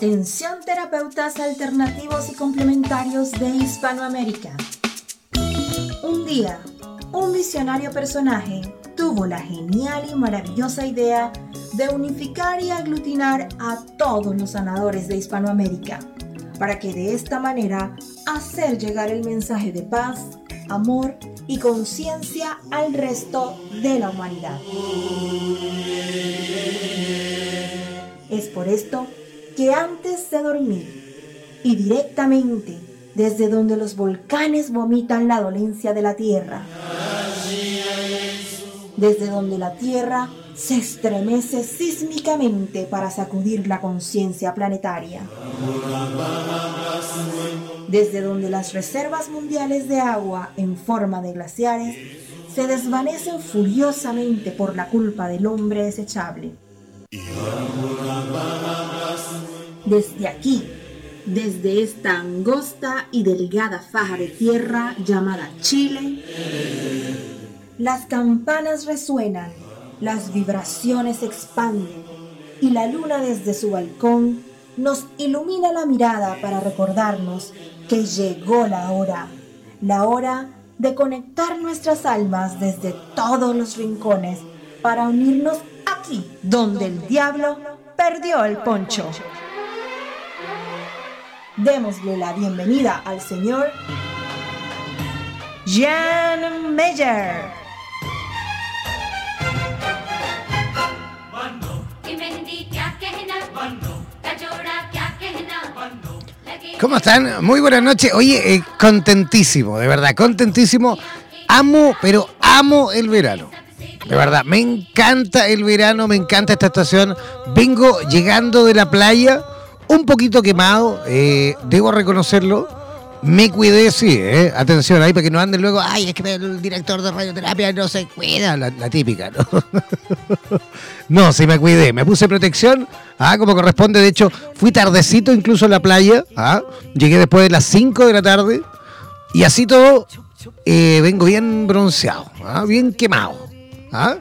Atención terapeutas alternativos y complementarios de Hispanoamérica. Un día, un visionario personaje tuvo la genial y maravillosa idea de unificar y aglutinar a todos los sanadores de Hispanoamérica, para que de esta manera hacer llegar el mensaje de paz, amor y conciencia al resto de la humanidad. Es por esto que antes de dormir y directamente desde donde los volcanes vomitan la dolencia de la tierra, desde donde la tierra se estremece sísmicamente para sacudir la conciencia planetaria, desde donde las reservas mundiales de agua en forma de glaciares se desvanecen furiosamente por la culpa del hombre desechable. Desde aquí, desde esta angosta y delgada faja de tierra llamada Chile, las campanas resuenan, las vibraciones se expanden y la luna desde su balcón nos ilumina la mirada para recordarnos que llegó la hora, la hora de conectar nuestras almas desde todos los rincones para unirnos aquí donde el diablo perdió el poncho. Démosle la bienvenida al señor Jan Meyer. ¿Cómo están? Muy buenas noches. Oye, eh, contentísimo, de verdad, contentísimo. Amo, pero amo el verano. De verdad, me encanta el verano, me encanta esta estación. Vengo llegando de la playa un poquito quemado, eh, debo reconocerlo. Me cuidé, sí, eh. atención ahí para que no anden luego, ay, es que el director de radioterapia no se cuida, la, típica, ¿no? no, sí me cuidé, me puse protección, ah, como corresponde, de hecho, fui tardecito incluso en la playa, ah, llegué después de las 5 de la tarde, y así todo, eh, vengo bien bronceado, ah, bien quemado, ah,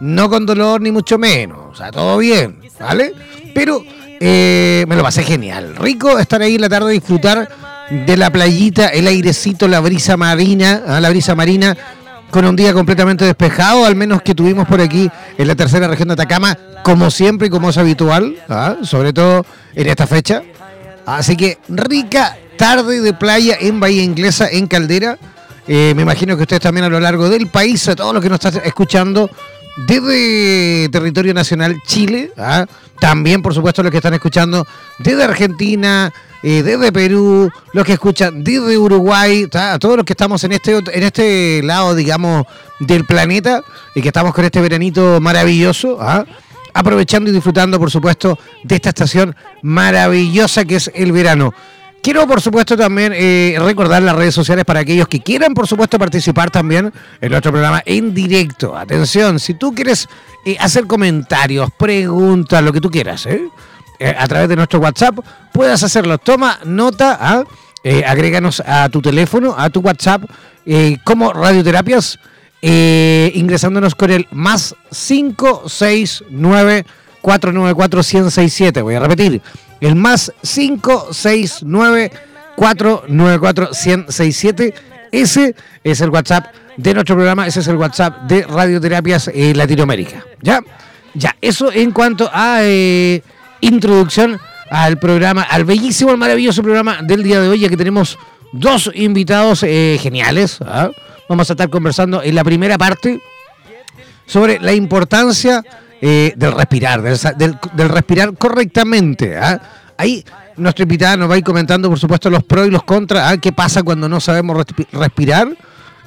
no con dolor ni mucho menos, o sea, todo bien, ¿vale? Pero eh, me lo pasé genial. Rico estar ahí en la tarde, disfrutar de la playita, el airecito, la brisa marina, ¿ah? la brisa marina, con un día completamente despejado, al menos que tuvimos por aquí en la tercera región de Atacama, como siempre y como es habitual, ¿ah? sobre todo en esta fecha. Así que rica tarde de playa en Bahía Inglesa, en Caldera. Eh, me imagino que ustedes también a lo largo del país, a todos los que nos están escuchando, desde territorio nacional Chile, ¿ah? también por supuesto los que están escuchando desde Argentina, eh, desde Perú, los que escuchan desde Uruguay, a todos los que estamos en este, en este lado, digamos, del planeta y que estamos con este veranito maravilloso, ¿ah? aprovechando y disfrutando por supuesto de esta estación maravillosa que es el verano. Quiero, por supuesto, también eh, recordar las redes sociales para aquellos que quieran, por supuesto, participar también en nuestro programa en directo. Atención, si tú quieres eh, hacer comentarios, preguntas, lo que tú quieras, ¿eh? a través de nuestro WhatsApp, puedas hacerlo. Toma nota, ¿ah? agréganos a tu teléfono, a tu WhatsApp, como Radioterapias, ingresándonos con el más 569 494 1067. Voy a repetir el más 569 494 1067. Ese es el WhatsApp de nuestro programa, ese es el WhatsApp de Radioterapias eh, Latinoamérica. ¿Ya? Ya, eso en cuanto a eh, introducción al programa, al bellísimo, al maravilloso programa del día de hoy, ya que tenemos dos invitados eh, geniales. ¿ah? Vamos a estar conversando en la primera parte sobre la importancia eh, del respirar, del, respirar correctamente. ¿ah? Ahí nuestro invitado nos va a ir comentando, por supuesto, los pros y los contras, ¿ah? qué pasa cuando no sabemos respirar,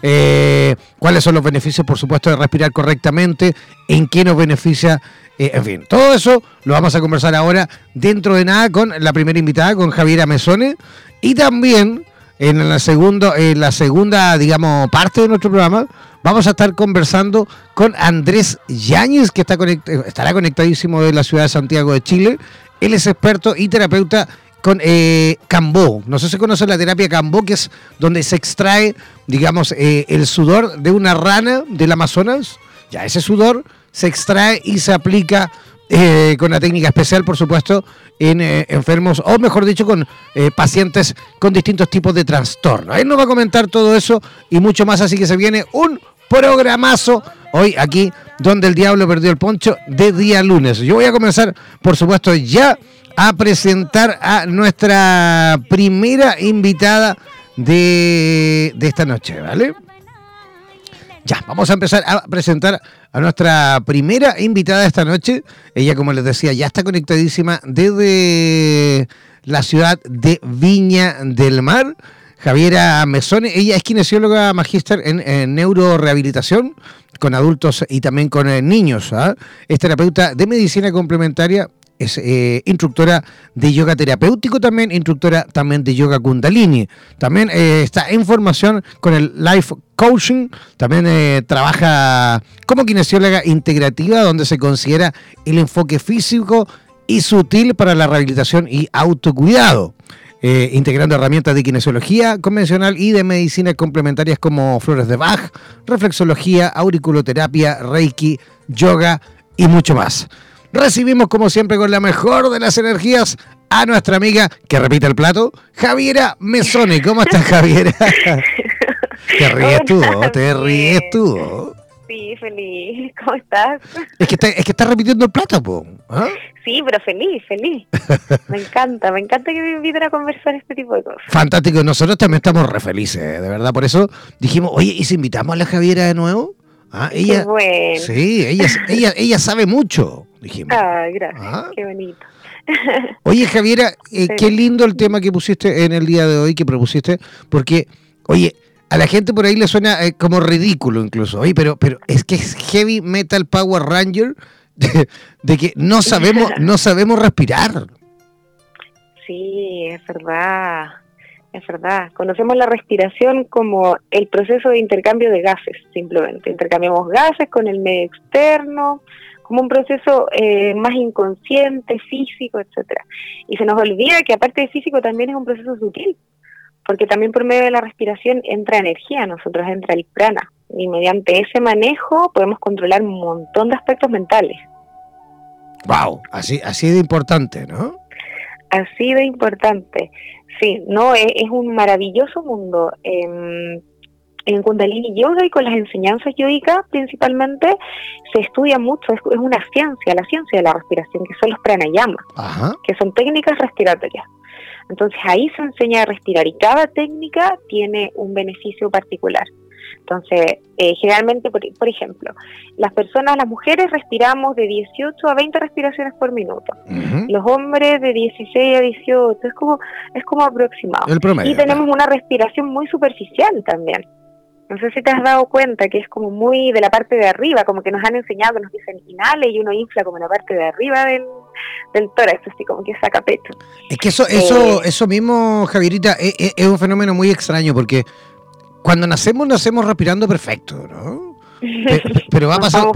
eh, cuáles son los beneficios, por supuesto, de respirar correctamente, en qué nos beneficia, eh, en fin, todo eso lo vamos a conversar ahora dentro de nada con la primera invitada, con Javiera Mesone, y también en la, segundo, en la segunda, digamos, parte de nuestro programa, vamos a estar conversando con Andrés Yáñez, que está estará conectadísimo de la ciudad de Santiago de Chile. Él es experto y terapeuta con eh, Cambó. No sé si conocen la terapia Cambó, que es donde se extrae, digamos, eh, el sudor de una rana del Amazonas. Ya, ese sudor se extrae y se aplica eh, con la técnica especial, por supuesto, en eh, enfermos, o mejor dicho, con eh, pacientes con distintos tipos de trastornos. Él nos va a comentar todo eso y mucho más, así que se viene un programazo hoy aquí, donde el diablo perdió el poncho, de día lunes. Yo voy a comenzar, por supuesto, ya a presentar a nuestra primera invitada de, de esta noche, ¿vale? Ya, vamos a empezar a presentar a nuestra primera invitada esta noche. Ella, como les decía, ya está conectadísima desde la ciudad de Viña del Mar. Javiera Mesone, ella es kinesióloga magíster en, neurorehabilitación con adultos y también con eh, niños. ¿ah? Es terapeuta de medicina complementaria es eh, instructora de yoga terapéutico también, instructora también de yoga kundalini. También eh, está en formación con el Life Coaching, también trabaja como kinesióloga integrativa, donde se considera el enfoque físico y sutil para la rehabilitación y autocuidado. Integrando herramientas de kinesiología convencional y de medicinas complementarias como flores de Bach, reflexología, auriculoterapia, reiki, yoga y mucho más recibimos como siempre con la mejor de las energías a nuestra amiga que repite el plato, Javiera Mesone. ¿Cómo estás, Javiera? te ríes tú, te ríes tú. Sí, feliz. ¿Cómo estás? Es que, es que estás repitiendo el plato, po. ¿ah? Sí, pero feliz, feliz. Me encanta, me encanta que me inviten a conversar este tipo de cosas. Fantástico, nosotros también estamos re felices, de verdad. Por eso dijimos, oye, ¿y si invitamos a la Javiera de nuevo? Ah, ella, Qué Sí, ella, ella, ella sabe mucho dijimos. Ah, gracias, ah. qué bonito. Oye, Javiera, eh, qué lindo el tema que pusiste en el día de hoy, que propusiste, porque, oye, a la gente por ahí le suena eh, como ridículo incluso, oye, pero, pero es que es Heavy Metal Power Ranger de, que no sabemos, no sabemos respirar. Sí, es verdad, es verdad. Conocemos la respiración como el proceso de intercambio de gases, simplemente. Intercambiamos gases con el medio externo, como un proceso eh, más inconsciente, físico, etcétera. Y se nos olvida que aparte de físico también es un proceso sutil, porque también por medio de la respiración entra energía, nosotros entra el prana, y mediante ese manejo podemos controlar un montón de aspectos mentales. Wow, así, así de importante, ¿no? Así de importante. Sí, no, es, es un maravilloso mundo. Eh, en Kundalini Yoga y con las enseñanzas yogicas principalmente se estudia mucho, es, una ciencia, la ciencia de la respiración, que son los pranayamas, que son técnicas respiratorias. Entonces ahí se enseña a respirar y cada técnica tiene un beneficio particular. Entonces, eh, generalmente, por, ejemplo, las personas, las mujeres respiramos de 18 a 20 respiraciones por minuto. Los hombres de 16 a 18, es como, es como aproximado. y tenemos una respiración muy superficial también. No sé si te has dado cuenta que es como muy de la parte de arriba, como que nos han enseñado, nos dicen inhale y uno infla como la parte de arriba del, del tórax, así como que saca pecho. Es que eso, eso, eh, eso mismo, Javierita, es, e, es, un fenómeno muy extraño porque cuando nacemos, nacemos respirando perfecto, ¿no? Pero, va a pasar.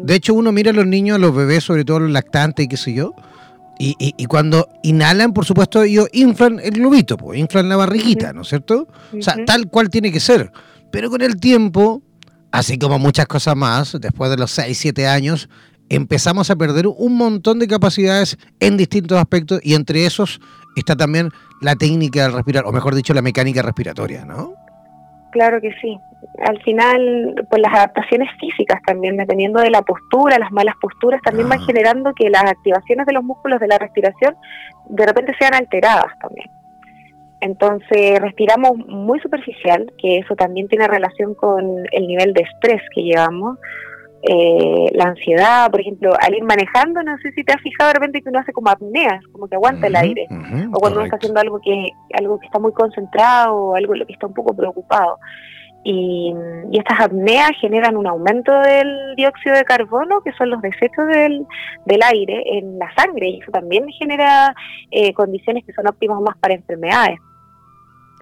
de hecho, uno mira a los niños, a los bebés, sobre todo los lactantes y qué sé yo. Y, y, cuando inhalan, por supuesto, ellos inflan el globito, pues, inflan la barriguita, ¿no es cierto? O sea, tal cual tiene que ser. Pero con el tiempo, así como muchas cosas más, después de los 6, 7 años, empezamos a perder un montón de capacidades en distintos aspectos y entre esos está también la técnica del respirar, o mejor dicho, la mecánica respiratoria, ¿no? Claro que sí. Al final, pues las adaptaciones físicas también, dependiendo de la postura, las malas posturas, también van ah. generando que las activaciones de los músculos de la respiración de repente sean alteradas también. Entonces respiramos muy superficial, que eso también tiene relación con el nivel de estrés que llevamos. Eh, la ansiedad, por ejemplo, al ir manejando, no sé si te has fijado de repente que uno hace como apneas, como que aguanta el aire, o cuando uno está haciendo algo que algo que está muy concentrado o algo en lo que está un poco preocupado. Y, estas apneas generan un aumento del dióxido de carbono, que son los desechos del, del aire, en la sangre, y eso también genera eh, condiciones que son óptimas más para enfermedades.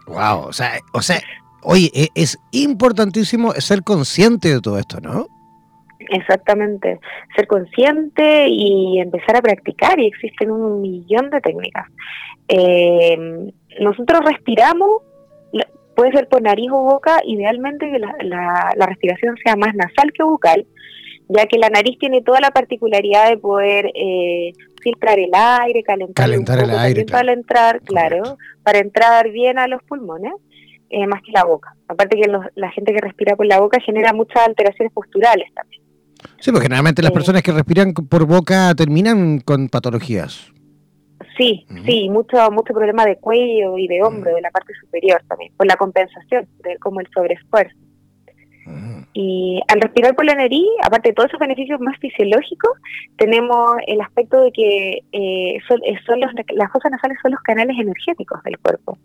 Wow, o sea, o sea, oye, e, es importantísimo ser consciente de todo esto, ¿no? Exactamente, ser consciente y empezar a practicar y existen un millón de técnicas. Eh, nosotros respiramos, puede ser por nariz o boca, idealmente que la, la, respiración sea más nasal que bucal ya que la nariz tiene toda la particularidad de poder eh, filtrar el aire, calentar, Calentar un el aire, para entrar, claro, para entrar bien a los pulmones, eh, más que la boca. Aparte que los- la gente que respira por la boca genera muchas alteraciones posturales también. Sí, porque generalmente las personas que respiran por boca terminan con patologías. Sí, Ujú. sí, mucho mucho problema de cuello y de hombro, de la parte superior también, por la compensación, de como el sobreesfuerzo. Y al respirar por la nariz, aparte de todos esos beneficios más fisiológicos, tenemos el aspecto de que eh, son, eh, son los, las fosas nasales son los canales energéticos del cuerpo.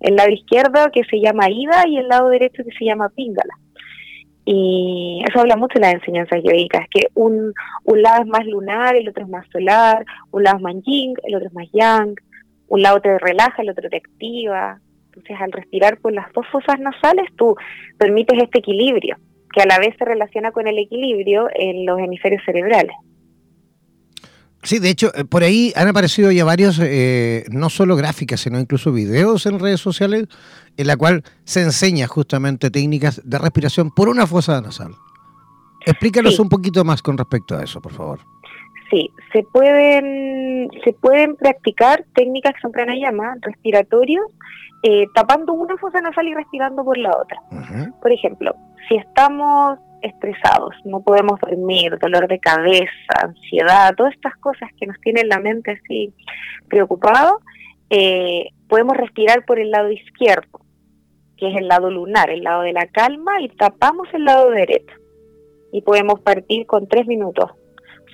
El lado izquierdo que se llama Ida y el lado derecho que se llama Píngala. Y eso habla mucho de las enseñanzas yoicas, que un, un lado es más lunar, el otro es más solar, un lado es más yin, el otro es más yang, un lado te relaja, el otro te activa. Entonces al respirar por las dos fosas nasales tú permites este equilibrio, que a la vez se relaciona con el equilibrio en los hemisferios cerebrales. Sí, de hecho, eh, por ahí han aparecido ya varios, eh, no solo gráficas, sino incluso videos en redes sociales, en la cual se enseña justamente técnicas de respiración por una fosa nasal. Explícanos Sí. un poquito más con respecto a eso, por favor. Sí, se pueden, se pueden practicar técnicas que son pranayama, respiratorios, eh, tapando una fosa nasal y respirando por la otra. Por ejemplo, si estamos estresados, no podemos dormir, dolor de cabeza, ansiedad, todas estas cosas que nos tienen la mente así preocupado, eh, podemos respirar por el lado izquierdo, que es el lado lunar, el lado de la calma, y tapamos el lado derecho. Y podemos partir con tres minutos,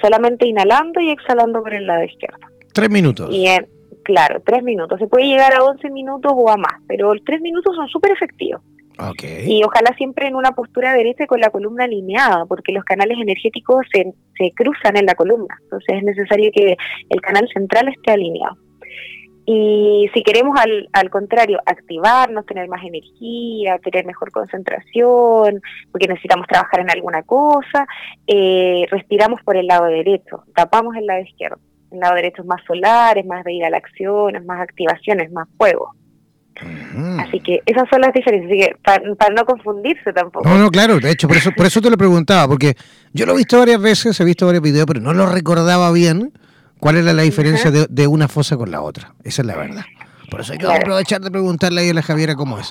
solamente inhalando y exhalando por el lado izquierdo. Tres minutos. Y en, claro, tres minutos. Se puede llegar a 11 minutos o a más, pero tres minutos son súper efectivos. Y ojalá siempre en una postura derecha y con la columna alineada, porque los canales energéticos se, se cruzan en la columna. Entonces es necesario que el canal central esté alineado. Y si queremos al, al contrario activarnos, tener más energía, tener mejor concentración, porque necesitamos trabajar en alguna cosa, eh, respiramos por el lado derecho, tapamos el lado izquierdo. El lado derecho es más solar, es más de ir a la acción, es más activación, es más fuego. Así que esas son las diferencias, así que para, para no confundirse tampoco. No, no, claro, de hecho, por eso, por eso te lo preguntaba, porque yo lo he visto varias veces, he visto varios videos, pero no lo recordaba bien cuál era la diferencia de, de una fosa con la otra. Esa es la verdad. Por eso hay que Claro. aprovechar de preguntarle ahí a la Javiera cómo es.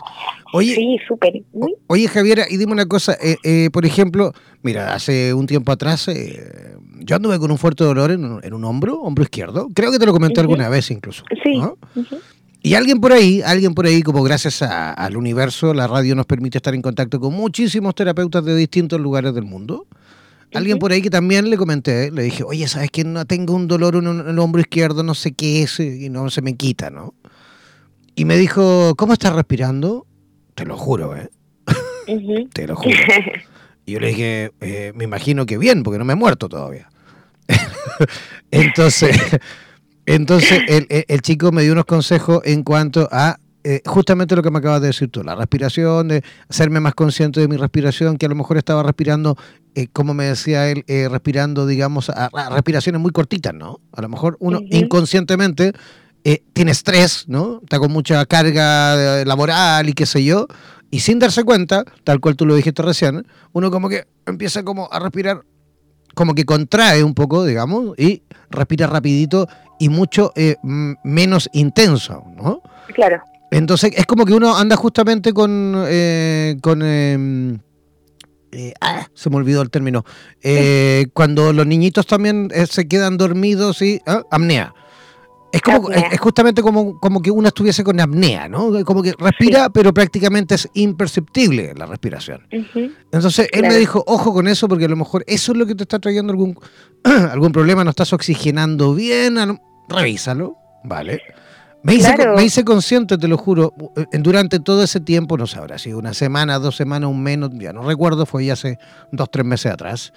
Oye, Sí, súper. oye Javiera, y dime una cosa, eh, eh, por ejemplo, mira, hace un tiempo atrás eh, yo anduve con un fuerte dolor en, un- en un hombro, hombro izquierdo. Creo que te lo comenté alguna vez incluso. Sí. Y alguien por ahí, alguien por ahí, como gracias a- al universo, la radio nos permite estar en contacto con muchísimos terapeutas de distintos lugares del mundo. Alguien por ahí que también le comenté, le dije, oye, ¿sabes que no tengo un dolor en, el hombro izquierdo, no sé qué es, y no se me quita, ¿no? Y me dijo, ¿cómo estás respirando? Te lo juro, ¿eh? Ujú. Te lo juro. Y yo le dije, eh, me imagino que bien, porque no me he muerto todavía. entonces, entonces el, el- el chico me dio unos consejos en cuanto a eh, justamente lo que me acabas de decir tú, la respiración, de hacerme más consciente de mi respiración, que a lo mejor estaba respirando, eh, como me decía él, eh, respirando, digamos, a, a respiraciones muy cortitas, ¿no? A lo mejor uno Ujú. inconscientemente eh, tiene estrés, ¿no? Está con mucha carga eh, laboral y qué sé yo, y sin darse cuenta, tal cual tú lo dijiste recién, uno como que empieza como a respirar, como que contrae un poco, digamos, y respira rapidito y mucho eh, menos intenso, ¿no? Claro. Entonces es como que uno anda justamente con... eh, con em, eh, ah, se me olvidó el término. Eh, cuando los niñitos también eh, se quedan dormidos y... ah, apnea. Es, como, Apnea. es, es justamente como, como que uno estuviese con apnea, ¿no? Como que respira, pero prácticamente es imperceptible la respiración. Entonces él me dijo, ojo con eso, porque a lo mejor eso es lo que te está trayendo algún, algún problema, no estás oxigenando bien, revísalo, ¿vale? Me hice, Claro. me hice consciente, te lo juro, eh, durante todo ese tiempo, no sé, habrá sido una semana, dos semanas, un menos, ya no recuerdo, fue ya hace dos, tres meses atrás,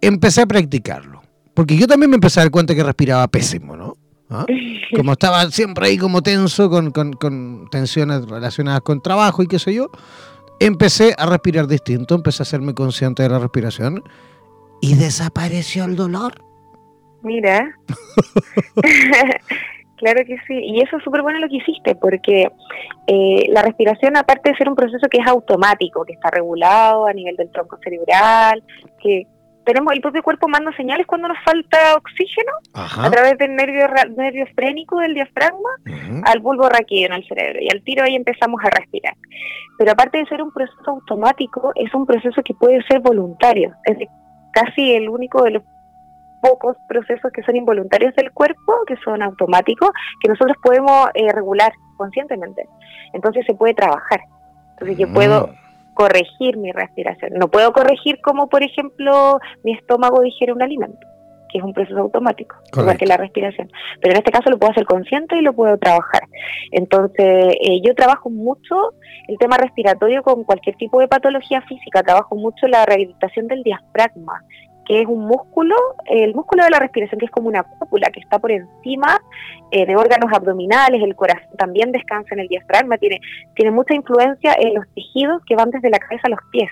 empecé a practicarlo. Porque yo también me empecé a dar cuenta que respiraba pésimo, ¿no? ¿Ah? Como estaba siempre ahí como tenso, con, con- con tensiones relacionadas con trabajo y qué sé yo, empecé a respirar distinto, empecé a hacerme consciente de la respiración y desapareció el dolor. Mira. claro que sí. Y eso es súper bueno lo que hiciste, porque eh, la respiración, aparte de ser un proceso que es automático, que está regulado a nivel del tronco cerebral, que tenemos el propio cuerpo manda señales cuando nos falta oxígeno a través del nervio, nervio frénico del diafragma al bulbo raquídeo en el cerebro y al tiro ahí empezamos a respirar. Pero aparte de ser un proceso automático, es un proceso que puede ser voluntario, es casi el único de los pocos procesos que son involuntarios del cuerpo, que son automáticos, que nosotros podemos eh, regular conscientemente. Entonces se puede trabajar. Entonces yo puedo mm corregir mi respiración. No puedo corregir como, por ejemplo, mi estómago digiere un alimento, que es un proceso automático, igual que la respiración. Pero en este caso lo puedo hacer consciente y lo puedo trabajar. Entonces, eh, yo trabajo mucho el tema respiratorio con cualquier tipo de patología física. Trabajo mucho la rehabilitación del diafragma, que es un músculo, el músculo de la respiración, que es como una cúpula que está por encima eh, de órganos abdominales, el corazón también descansa en el diafragma, tiene, tiene mucha influencia en los tejidos que van desde la cabeza a los pies.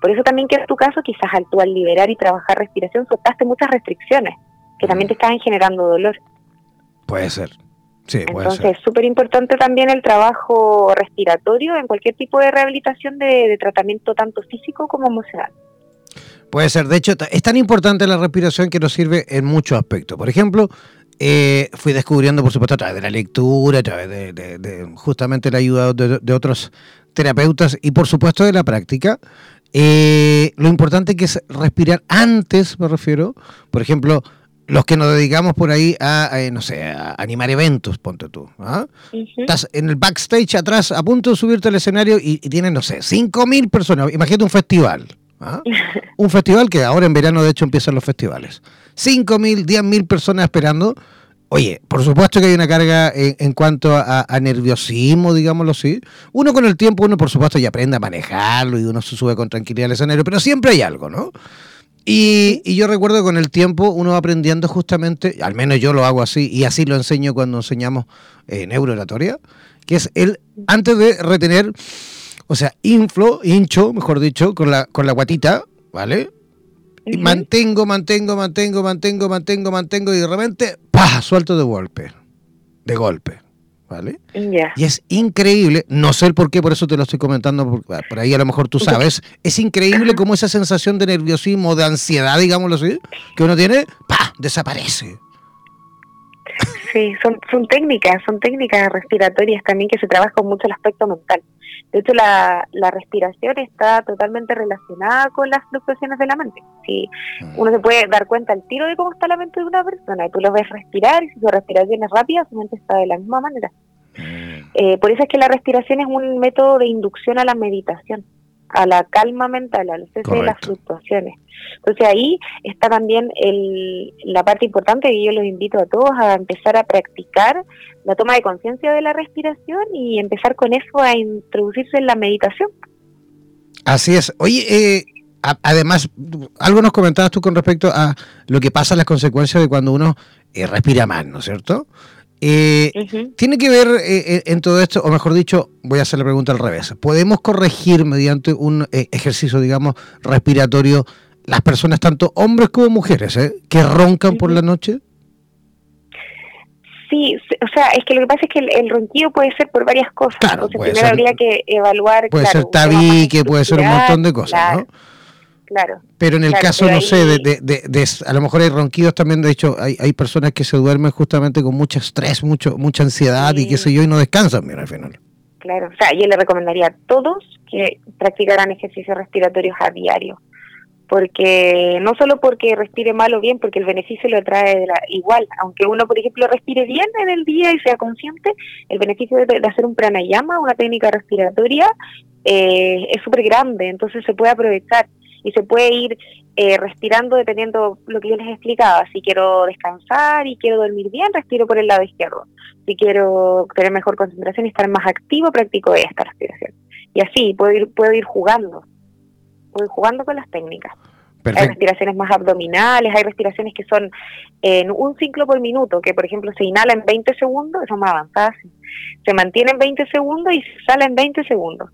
Por eso también que en tu caso, quizás al tú al liberar y trabajar respiración, soltaste muchas restricciones que también te estaban generando dolor. Puede ser. Sí, puede Entonces, es súper importante también el trabajo respiratorio en cualquier tipo de rehabilitación de tratamiento tanto físico como emocional. Puede ser. De hecho, es tan importante la respiración que nos sirve en muchos aspectos. Por ejemplo, eh, fui descubriendo, por supuesto, a través de la lectura, a través de, justamente la ayuda de, otros terapeutas y, por supuesto, de la práctica. Eh, lo importante que es respirar antes, me refiero. Por ejemplo, los que nos dedicamos por ahí a, no sé, a animar eventos, ponte tú. ¿ah? Estás en el backstage atrás, a punto de subirte al escenario y, y tienes, no sé, 5.000 personas. Imagínate un festival. ¿Ah? Un festival que ahora en verano de hecho empiezan los festivales. 5.000, 10.000 personas esperando. Oye, por supuesto que hay una carga en, cuanto a, nerviosismo, digámoslo así. Uno con el tiempo, uno por supuesto ya aprende a manejarlo y uno se sube con tranquilidad al escenario, pero siempre hay algo, ¿no? Y, yo recuerdo que con el tiempo uno va aprendiendo justamente, al menos yo lo hago así, y así lo enseño cuando enseñamos eh, neurooratoria, que es el, antes de retener o sea, inflo, hincho, mejor dicho, con la, con la guatita, ¿vale? Y mantengo, mantengo, mantengo, mantengo, mantengo, mantengo y de repente, ¡pah! Suelto de golpe. De golpe. ¿Vale? Y es increíble, no sé el por qué, por eso te lo estoy comentando, por, ahí a lo mejor tú sabes, es increíble cómo esa sensación de nerviosismo, de ansiedad, digámoslo así, que uno tiene, ¡pah! desaparece. Sí, son, son técnicas, son técnicas respiratorias también que se trabajan mucho el aspecto mental. De hecho, la, la respiración está totalmente relacionada con las fluctuaciones de la mente. Si mm. uno se puede dar cuenta al tiro de cómo está la mente de una persona y tú lo ves respirar y si su respiración es rápida, su mente está de la misma manera. Mm. Eh, por eso es que la respiración es un método de inducción a la meditación a la calma mental, al cese de las fluctuaciones. Entonces ahí está también el, la parte importante que yo los invito a todos a empezar a practicar la toma de conciencia de la respiración y empezar con eso a introducirse en la meditación. Así es. Oye, eh, además, algo nos comentabas tú con respecto a lo que pasa, las consecuencias de cuando uno eh, respira mal, ¿no es cierto? Eh, ¿Tiene que ver eh, eh, en todo esto, o mejor dicho, voy a hacer la pregunta al revés, ¿podemos corregir mediante un ejercicio, digamos, respiratorio las personas, tanto hombres como mujeres, que roncan por la noche? Sí, o sea, es que lo que pasa es que el, ronquido puede ser por varias cosas. Claro, Entonces, primero habría que evaluar. Puede ser tabique, puede ser un montón de cosas, ¿no? Pero en el caso, no sé, de, de, a lo mejor hay ronquidos también, de hecho, hay, hay personas que se duermen justamente con mucho estrés, mucho mucha ansiedad y qué sé yo, y no descansan, mira, al final. Claro, o sea, yo le recomendaría a todos que practicaran ejercicios respiratorios a diario, porque no solo porque respire mal o bien, porque el beneficio lo trae igual, aunque uno, por ejemplo, respire bien en el día y sea consciente, el beneficio de, hacer un pranayama, una técnica respiratoria, eh, es súper grande, entonces se puede aprovechar y se puede ir eh, respirando dependiendo lo que yo les explicaba. Si quiero descansar y quiero dormir bien, respiro por el lado izquierdo. Si quiero tener mejor concentración y estar más activo, practico esta respiración. Y así puedo ir, puedo ir jugando. Puedo ir jugando con las técnicas. Hay respiraciones más abdominales, hay respiraciones que son en un ciclo por minuto, que por ejemplo se inhala en 20 segundos, eso más avanzadas, se mantiene en 20 segundos y se sale en 20 segundos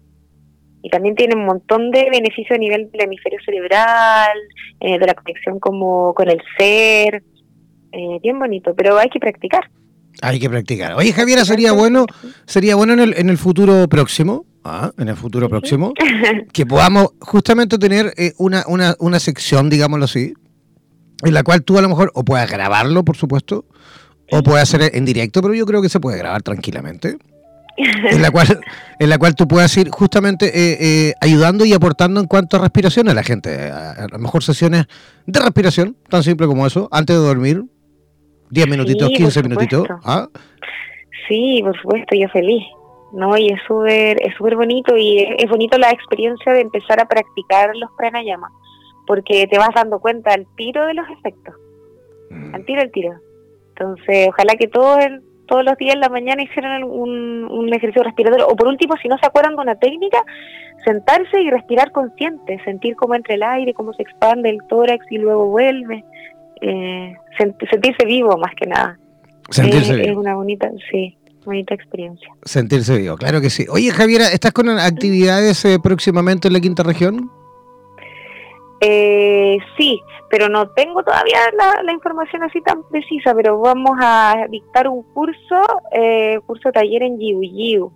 y también tiene un montón de beneficios a nivel del hemisferio cerebral, eh, de la conexión como con el ser, eh, bien bonito, pero hay que practicar. Hay que practicar. Oye, Javiera, sería bueno, sería bueno en el, en el futuro próximo, ¿ah? en el futuro próximo, que podamos justamente tener eh, una, una, una sección, digámoslo así, en la cual tú a lo mejor o puedas grabarlo, por supuesto, o puedes hacer en directo, pero yo creo que se puede grabar tranquilamente. En la cual en la cual tú puedas ir justamente eh, eh, ayudando y aportando en cuanto a respiración a la gente. A, lo mejor sesiones de respiración, tan simple como eso, antes de dormir, 10 minutitos, 15 minutitos. ¿ah? Sí, por supuesto, yo feliz. ¿no? Y es súper es súper bonito y es, bonito la experiencia de empezar a practicar los pranayamas, porque te vas dando cuenta al tiro de los efectos, mm. al tiro, al tiro. Entonces, ojalá que todos todos los días en la mañana hicieran un, un ejercicio respiratorio, o por último, si no se acuerdan de una técnica, sentarse y respirar consciente, sentir cómo entra el aire, cómo se expande el tórax y luego vuelve, eh, sentirse vivo más que nada. Sentirse vivo. Es una bonita, sí, bonita experiencia. Sentirse vivo, claro que sí. Oye, Javiera, ¿estás con actividades eh, próximamente en la quinta región? Eh, sí, pero no tengo todavía la, información así tan precisa, pero vamos a dictar un curso, eh, curso taller en Yiu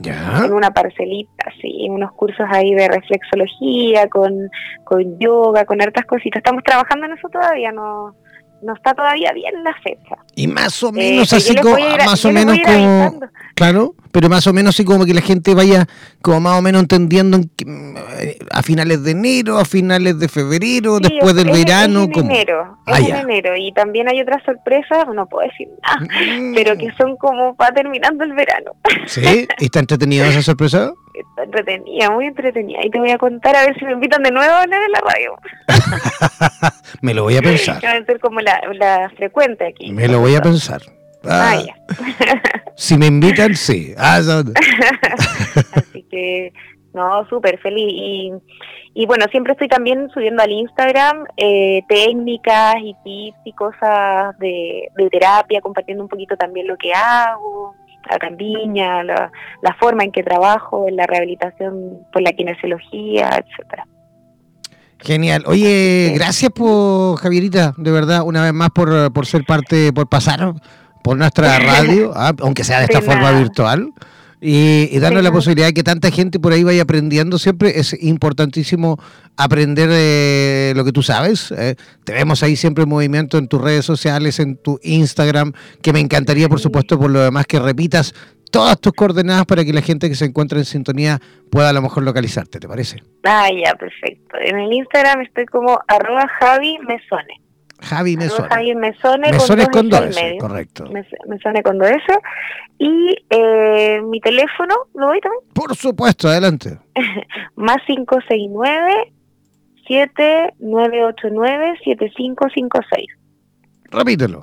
¿Ya? En una parcelita, sí, unos cursos ahí de reflexología, con, con yoga, con hartas cositas. Estamos trabajando en eso todavía, no, no está todavía bien la fecha. Y más o menos eh, así como, más o menos como, claro, pero más o menos así como que la gente vaya como más o menos entendiendo eh, a finales de enero, a finales de febrero, después del verano. Es en enero, es en enero. Y también hay otras sorpresas, no puedo decir nada, mm. pero que son como para terminando el verano. ¿Sí? ¿Y está entretenido esa sorpresa? Está entretenida, muy entretenida. Y te voy a contar a ver si me invitan de nuevo a hablar en la radio. me lo voy a pensar. Va a ser como la, la frecuente aquí. Me lo voy a pensar. Ah, si me invitan, sí. Ah, Así que, no, súper feliz. Y, y, bueno, siempre estoy también subiendo al Instagram eh, técnicas y tips y cosas de, de terapia, compartiendo un poquito también lo que hago la campiña, la, la forma en que trabajo, en la rehabilitación por la kinesiología, etcétera. Genial. Oye, gracias por Javierita, de verdad, una vez más por, por ser parte, por pasar por nuestra radio, ah, aunque sea de esta forma virtual. Y, y darnos la posibilidad de que tanta gente por ahí vaya aprendiendo. Siempre es importantísimo aprender de lo que tú sabes. Eh. Te vemos ahí siempre en movimiento en tus redes sociales, en tu Instagram, que me encantaría, por supuesto, por lo demás, que repitas todas tus coordenadas para que la gente que se encuentra en sintonía pueda a lo mejor localizarte, ¿te parece? Ah, ya, perfecto. En el Instagram estoy como arroba Javi Mesone. Javi Mesone. Javi Mesone, Mesone con dos, correcto. Mesone con dos eso. Y eh, mi teléfono, ¿lo doy también? Por supuesto, adelante. Más 569 7989 7556. Repítelo.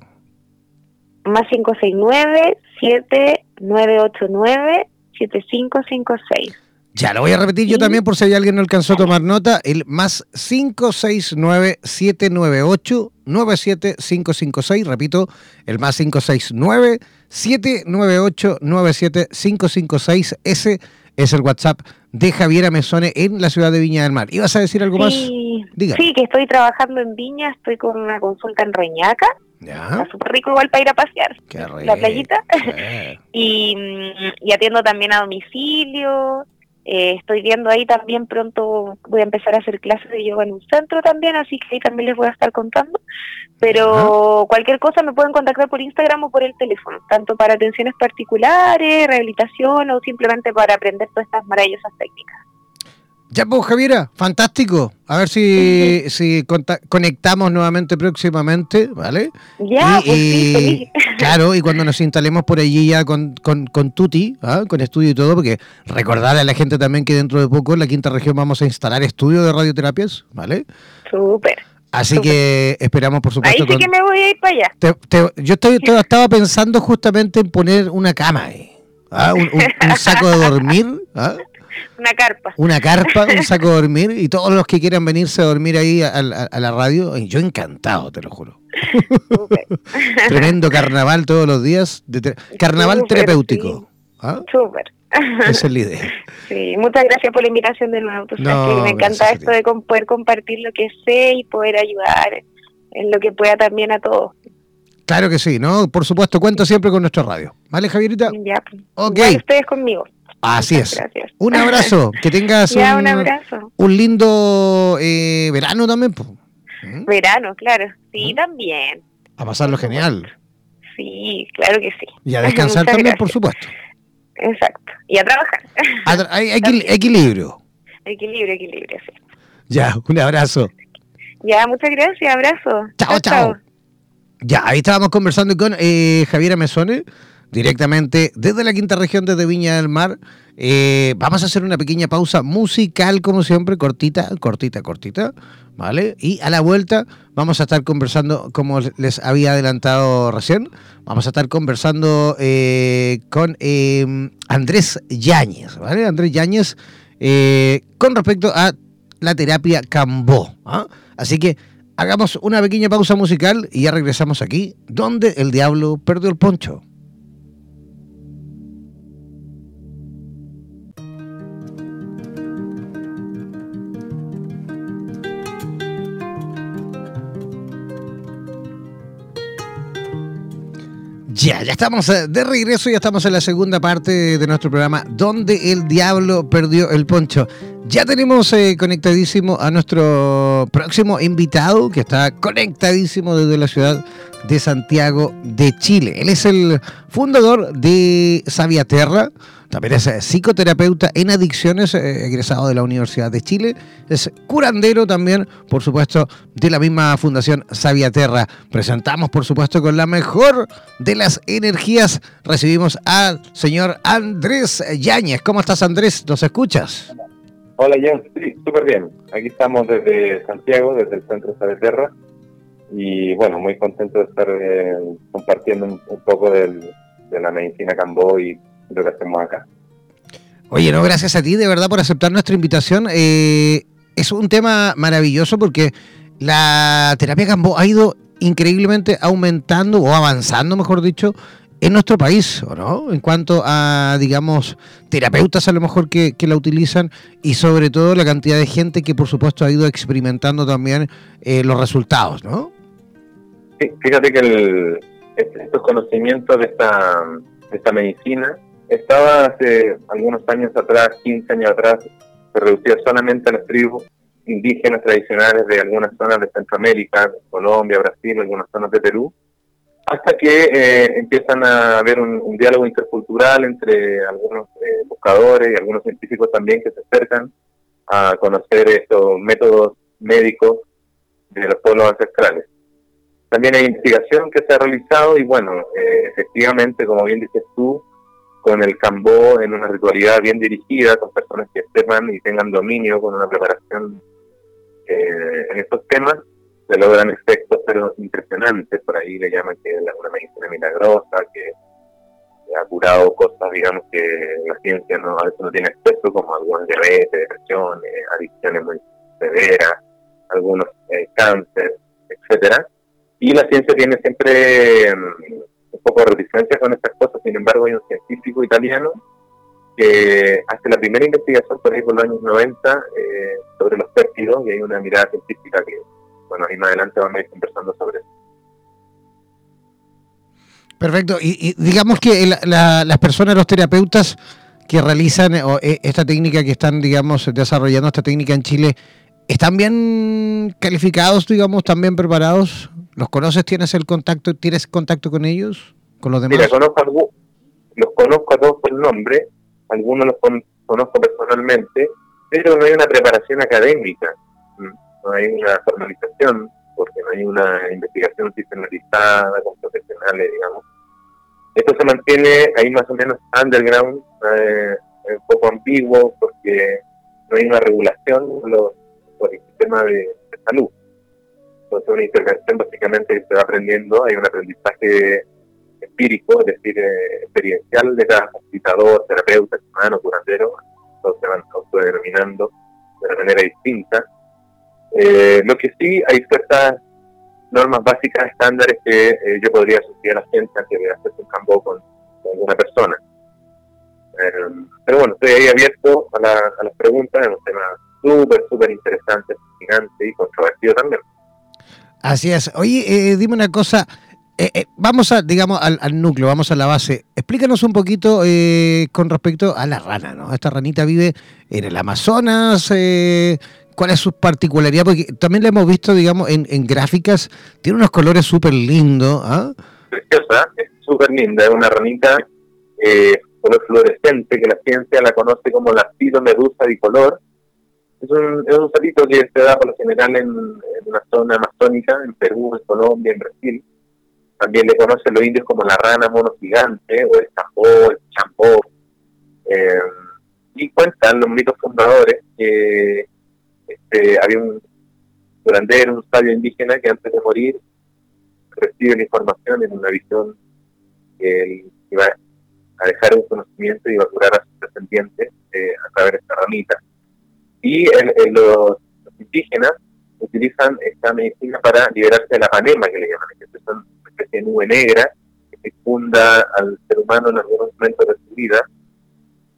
Más 569 7989 7556. Ya, lo voy a repetir yo también por si alguien no alcanzó a tomar nota. El más 569-798-97556. Repito, el más 569-798-97556. Ese es el WhatsApp de Javiera Mesone en la ciudad de Viña del Mar. ¿Ibas a decir algo más? Sí, que estoy trabajando en Viña, estoy con una consulta en Reñaca. Ya. Está súper rico igual para ir a pasear. La playita. y, y atiendo también a domicilio eh, estoy viendo ahí también pronto voy a empezar a hacer clases de yoga en un centro también, así que ahí también les voy a estar contando. Pero cualquier cosa me pueden contactar por Instagram o por el teléfono, tanto para atenciones particulares, rehabilitación o simplemente para aprender todas estas maravillosas técnicas. Ya, pues, Javiera, fantástico. A ver si, si conectamos nuevamente próximamente, ¿vale? Ya, y, pues Claro, y cuando nos instalemos por allí ya con, con, con Tuti, ¿ah? con estudio y todo, porque recordarle a la gente también que dentro de poco en la quinta región vamos a instalar estudio de radioterapias, ¿vale? Súper. Así que esperamos, por supuesto. Ahí sí que me voy a ir para allá. yo estoy, estaba pensando justamente en poner una cama ahí. ¿ah? Un, un, saco de dormir. ¿ah? Una carpa. Una carpa, un saco de dormir y todos los que quieran venirse a dormir ahí a, la radio, yo encantado, te lo juro. Tremendo carnaval todos los días, carnaval terapéutico. ¿ah? Súper. Esa es la idea. Sí, muchas gracias por la invitación de nuevo. me encanta esto de poder compartir lo que sé y poder ayudar en lo que pueda también a todos. Claro que sí, ¿no? Por supuesto, cuento siempre con nuestra radio. ¿Vale, Javierita? Ya. Ok. ustedes conmigo. Así es. Un abrazo, que tengas un, lindo eh, verano también. ¿Mm? Verano, claro, sí, ¿Mm? también. A pasarlo genial. Sí, claro que sí. Y a descansar también, por supuesto. Exacto, y a trabajar. hay, equilibrio. Equilibrio, equilibrio, sí. Ya, un abrazo. Ya, muchas gracias, abrazo. Chao, chao. Ya, ahí estábamos conversando con eh, Javiera Mesone, directamente desde la quinta región, desde Viña del Mar. Eh, vamos a hacer una pequeña pausa musical, como siempre, cortita, cortita, cortita, ¿vale? Y a la vuelta vamos a estar conversando, como les había adelantado recién, vamos a estar conversando eh, con em, Andrés Yáñez, ¿vale? Andrés Yáñez, eh, con respecto a la terapia Cambó. ¿ah? Así que hagamos una pequeña pausa musical y ya regresamos aquí, donde el diablo perdió el poncho. Ya, ya estamos eh, de regreso, ya estamos en la segunda parte de nuestro programa, donde el diablo perdió el poncho. Ya tenemos eh, conectadísimo a nuestro próximo invitado, que está conectadísimo desde la ciudad de Santiago de Chile. Él es el fundador de Sabia Terra también es eh, psicoterapeuta en adicciones, eh, egresado de la Universidad de Chile. Es curandero también, por supuesto, de la misma Fundación Sabia Terra. Presentamos, por supuesto, con la mejor de las energías. Recibimos al señor Andrés Yáñez. ¿Cómo estás, Andrés? ¿Nos escuchas? Hola, Jan. Sí, súper bien. Aquí estamos desde Santiago, desde el Centro Sabia Terra. Y bueno, muy contento de estar eh, compartiendo un, poco de la medicina Cambó y lo que hacemos acá. Oye, no, gracias a ti de verdad por aceptar nuestra invitación. Eh, es un tema maravilloso porque la terapia Cambó ha ido increíblemente aumentando o avanzando, mejor dicho, en nuestro país, ¿o no? En cuanto a, digamos, terapeutas a lo mejor que, la utilizan y sobre todo la cantidad de gente que, por supuesto, ha ido experimentando también eh, los resultados, ¿no? Sí, fíjate que el, estos conocimientos de esta, de esta medicina estaba hace algunos años atrás, 15 años atrás, se reducía solamente a las tribus indígenas tradicionales de algunas zonas de Centroamérica, Colombia, Brasil, algunas zonas de Perú, hasta que eh, empiezan a haber un, diálogo intercultural entre algunos eh, buscadores y algunos científicos también que se acercan a conocer estos métodos médicos de los pueblos ancestrales. También hay investigación que se ha realizado y bueno, eh, efectivamente, como bien dices tú, con el cambó en una ritualidad bien dirigida, con personas que sepan y tengan dominio, con una preparación eh, en estos temas, se logran efectos pero impresionantes, por ahí le llaman que es una medicina milagrosa, que ha curado cosas, digamos, que la ciencia no, a veces no tiene acceso, como algunos diabetes, depresiones, adicciones muy severas, algunos eh, cáncer, etcétera. Y la ciencia tiene siempre mm, un poco de reticencia con estas cosas, sin embargo hay un científico italiano que hace la primera investigación por ahí por los años 90 eh, sobre los péptidos y hay una mirada científica que, bueno, ahí más adelante vamos a ir conversando sobre eso. Perfecto. Y, digamos que las personas, los terapeutas que realizan eh, esta técnica, que están, digamos, desarrollando esta técnica en Chile, ¿están bien calificados, digamos, están bien preparados? ¿Los conoces? ¿Tienes el contacto? ¿Tienes contacto con ellos? ¿Con los demás? Mira, conozco los conozco a todos por nombre, algunos los conozco personalmente, pero no hay una preparación académica, no hay una formalización, porque no hay una investigación sistematizada con profesionales, digamos. Esto se mantiene ahí más o menos underground, eh, un poco ambiguo, porque no hay una regulación por el sistema de salud es una intervención básicamente se va aprendiendo, hay un aprendizaje empírico, es decir, eh, experiencial de cada facilitador, terapeuta, humano, curandero, todos se van autodenominando de una manera distinta. Eh, lo que sí, hay ciertas normas básicas, estándares que eh, yo podría sugerir a la gente antes de hacer un campo con, alguna persona. pero bueno, estoy ahí abierto a, a las preguntas, es un tema súper, súper interesante, fascinante y controvertido también. Así es. Oye, eh, dime una cosa. eh, vamos a, digamos, al, núcleo, vamos a la base. Explícanos un poquito eh, con respecto a la rana, ¿no? Esta ranita vive en el Amazonas. ¿Cuál es su particularidad? Porque también la hemos visto, digamos, en, gráficas. Tiene unos colores súper lindos. ¿ah? Preciosa, es súper linda. Es una ranita color fluorescente que la ciencia la conoce como la medusa bicolor. Es un, es un salito que se da por lo general en, en una zona amazónica, en Perú, en Colombia, en Brasil también le conocen los indios como la rana mono gigante o el chapó, el champó. Eh, y cuentan los mitos fundadores que este, había un durandero, un sabio indígena que antes de morir recibe la información en una visión que él iba a dejar un conocimiento y iba a curar a sus descendientes eh, a través de esta ramita. Y los, indígenas utilizan esta medicina para liberarse de la panema, que le llaman, que son especie de nube negra que funda al ser humano en algunos momentos de su vida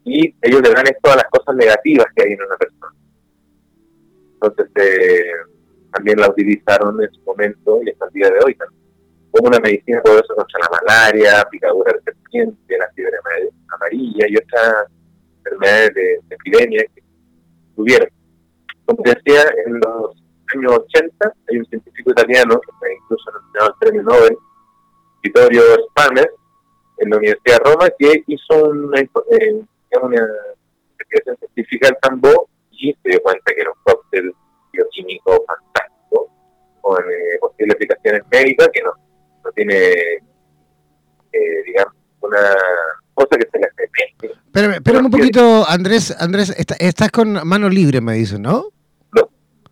y ellos le dan todas las cosas negativas que hay en una persona. Entonces eh, también la utilizaron en su momento y hasta el día de hoy también. Como una medicina poderosa contra la malaria, picadura de serpiente, la fiebre amarilla y otras enfermedades de, epidemia que tuvieron. Como decía, en los años 80 hay un científico italiano incluso nominado al premio Nobel Vittorio Spamer, en la Universidad de Roma, que hizo una, eh, una investigación científica del tambo y se dio cuenta que era cóctel bioquímico fantástico, con eh, posibles aplicaciones médicas, que no, no tiene, eh, digamos, una cosa que se le hace Espérame, espérame un poquito, Andrés, Andrés, estás con mano libre, me dicen, ¿no?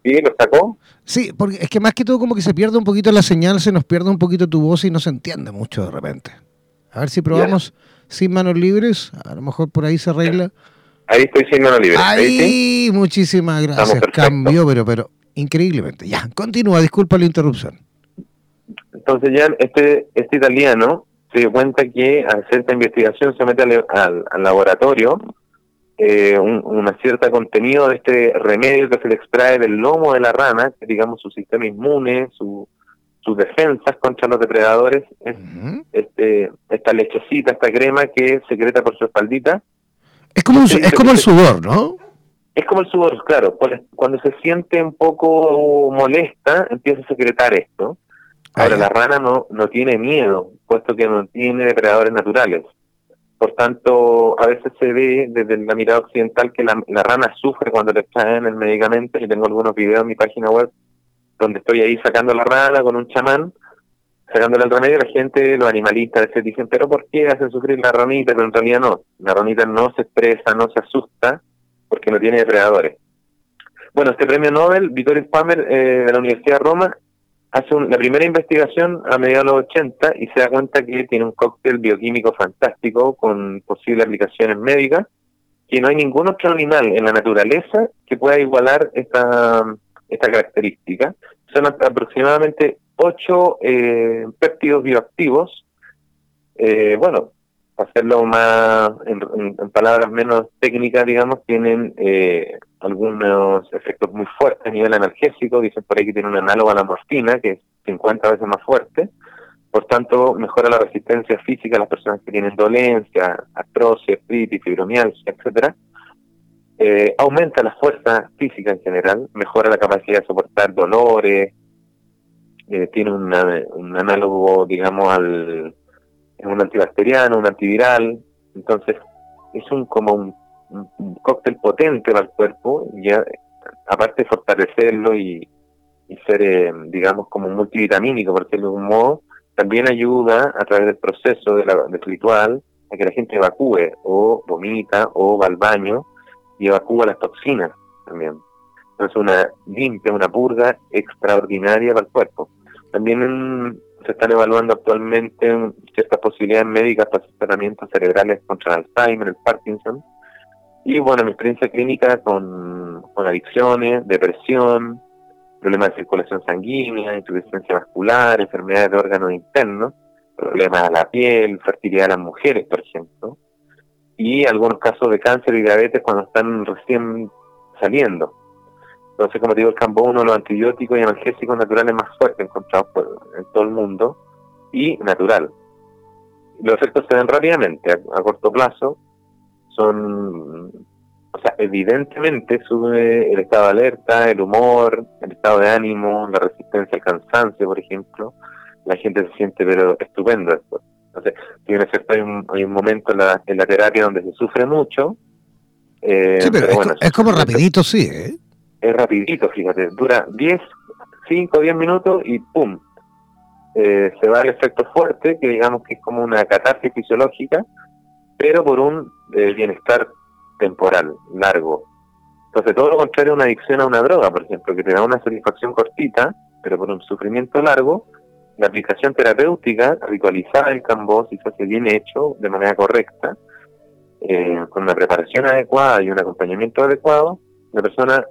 ¿Sí? ¿Lo sacó? Sí, porque es que más que todo como que se pierde un poquito la señal, se nos pierde un poquito tu voz y no se entiende mucho de repente. A ver si probamos sin manos libres, a lo mejor por ahí se arregla. Ahí estoy sin manos libres. Ahí, muchísimas gracias. Cambió, pero, pero increíblemente. Ya, continúa, disculpa la interrupción. Entonces ya este, este italiano se dio cuenta que al hacer esta investigación se mete al laboratorio eh, un, una cierta contenido de este remedio que se le extrae del lomo de la rana, que digamos su sistema inmune, su, sus defensas contra los depredadores, es este, esta lechecita, esta crema que secreta por su espaldita. Es como, es como el sudor, ¿no? Es como el sudor, claro. Cuando se siente un poco molesta, empieza a secretar esto. Ahora, la rana no, no tiene miedo, puesto que no tiene depredadores naturales. Por tanto, a veces se ve desde la mirada occidental que la, rana sufre cuando le traen el medicamento. y tengo algunos videos en mi página web donde estoy ahí sacando la rana con un chamán, sacándole el remedio. La gente, los animalistas, se dicen, pero ¿por qué hacen sufrir la ranita? Pero en realidad no. La ranita no se expresa, no se asusta porque no tiene depredadores. Bueno, este premio Nobel, Vittorio Spamer eh, de la Universidad de Roma, hace la primera investigación a mediados de los 80 y se da cuenta que tiene un cóctel bioquímico fantástico con posibles aplicaciones médicas, que no hay ningún otro animal en la naturaleza que pueda igualar esta, esta característica. Son aproximadamente ocho eh, péptidos bioactivos. Eh, bueno, hacerlo más en, palabras menos técnicas, digamos, tienen eh, algunos efectos muy fuertes a nivel analgésico, dicen por ahí que tiene un análogo a la morfina, que es 50 veces más fuerte, por tanto mejora la resistencia física de las personas que tienen dolencia, artrosis, artritis, fibromialgia, etcétera, eh, aumenta la fuerza física en general, mejora la capacidad de soportar dolores, eh, tiene un análogo, digamos, al un antibacteriano, un antiviral, entonces es un como un cóctel potente para el cuerpo, ya aparte de fortalecerlo y, ser, eh, digamos, como multivitamínico, por decirlo de un modo, también ayuda a través del proceso de la, del ritual a que la gente evacúe o vomita o va al baño y evacúa las toxinas también. Entonces una limpia, una purga extraordinaria para el cuerpo. También se están evaluando actualmente ciertas posibilidades médicas para tratamientos cerebrales contra el Alzheimer, el Parkinson, y bueno, mi experiencia clínica con, adicciones, depresión, problemas de circulación sanguínea, insuficiencia vascular, enfermedades de órganos internos, problemas a la piel, fertilidad de las mujeres, por ejemplo, y algunos casos de cáncer y diabetes cuando están recién saliendo. Entonces, como te digo, el campo uno de los antibióticos y analgésicos naturales más fuertes encontrados en todo el mundo, y natural. Los efectos se ven rápidamente, a, corto plazo, son, o sea, evidentemente sube el estado de alerta, el humor, el estado de ánimo, la resistencia al cansancio, por ejemplo. La gente se siente pero estupendo después. Entonces, tiene efecto, hay un, hay un momento en la, en la terapia donde se sufre mucho. Eh, sí, pero, es, como rapidito, sí, ¿eh? Es rapidito, fíjate, dura 10, 5, 10 minutos y ¡pum! Eh, se va el efecto fuerte, que digamos que es como una catarsis fisiológica, pero por un eh, bienestar temporal, largo. Entonces, todo lo contrario a una adicción a una droga, por ejemplo, que te da una satisfacción cortita, pero por un sufrimiento largo, la aplicación terapéutica ritualizada del Cambó, si se hace bien hecho, de manera correcta, eh, con una preparación adecuada y un acompañamiento adecuado, la persona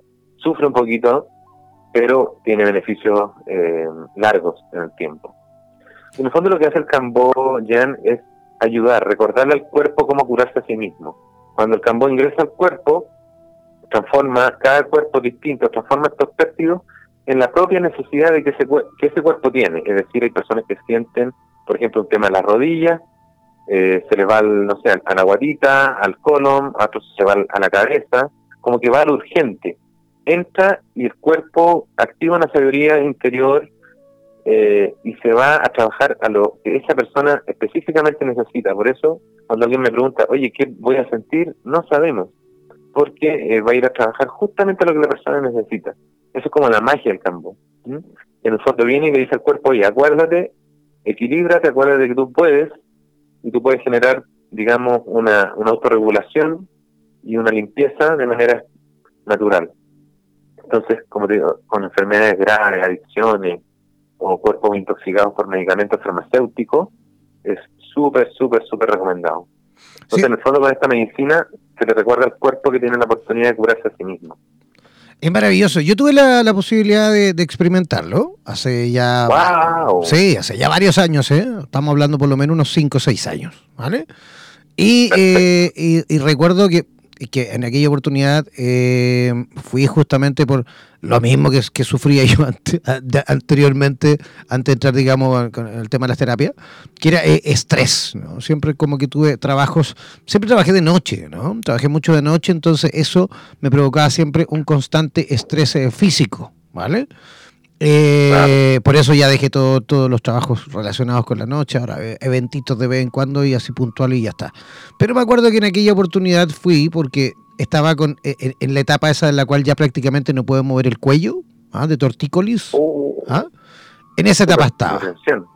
sufre un poquito, pero tiene beneficios eh, largos en el tiempo. En el fondo lo que hace el Cambó, Jan, es ayudar, recordarle al cuerpo cómo curarse a sí mismo. Cuando el Cambó ingresa al cuerpo, transforma cada cuerpo distinto, transforma estos péptidos en la propia necesidad de que ese, que ese cuerpo tiene. Es decir, hay personas que sienten, por ejemplo, un tema de las rodillas, eh, se les va, al, no sé, a la guatita, al colon, a otros se va a la cabeza, como que va al urgente. Entra y el cuerpo activa una sabiduría interior eh, y se va a trabajar a lo que esa persona específicamente necesita. Por eso, cuando alguien me pregunta, oye, ¿qué voy a sentir? No sabemos, porque eh, va a ir a trabajar justamente lo que la persona necesita. Eso es como la magia del campo. En el fondo viene y le dice al cuerpo, oye, acuérdate, equilíbrate, acuérdate que tú puedes, y tú puedes generar, digamos, una, una autorregulación y una limpieza de manera natural. Entonces, como te digo, con enfermedades graves, adicciones o cuerpos intoxicados por medicamentos farmacéuticos, es súper, súper, súper recomendado. Entonces, en el fondo, con esta medicina se le recuerda al cuerpo que tiene la oportunidad de curarse a sí mismo. Es maravilloso. Yo tuve la, posibilidad de, experimentarlo hace ya. Sí, hace ya varios años, ¿eh? Estamos hablando por lo menos unos 5 o 6 años, ¿vale? Eh, y, recuerdo que, que, en aquella oportunidad eh, fui justamente por lo mismo que, que sufría yo anteriormente, antes de entrar, digamos, con el tema de las terapias, que era eh, estrés, ¿no? Siempre como que tuve trabajos, siempre trabajé de noche, ¿no? Trabajé mucho de noche, entonces eso me provocaba siempre un constante estrés eh, físico, ¿vale? Eh, por eso ya dejé todo, todos los trabajos relacionados con la noche, ahora eventitos de vez en cuando y así puntual y ya está. Pero me acuerdo que en aquella oportunidad fui porque estaba con, e, e, en, la etapa esa en la cual ya prácticamente no puedo mover el cuello, ¿ah? de tortícolis. Oh. ¿ah? En esa etapa estaba.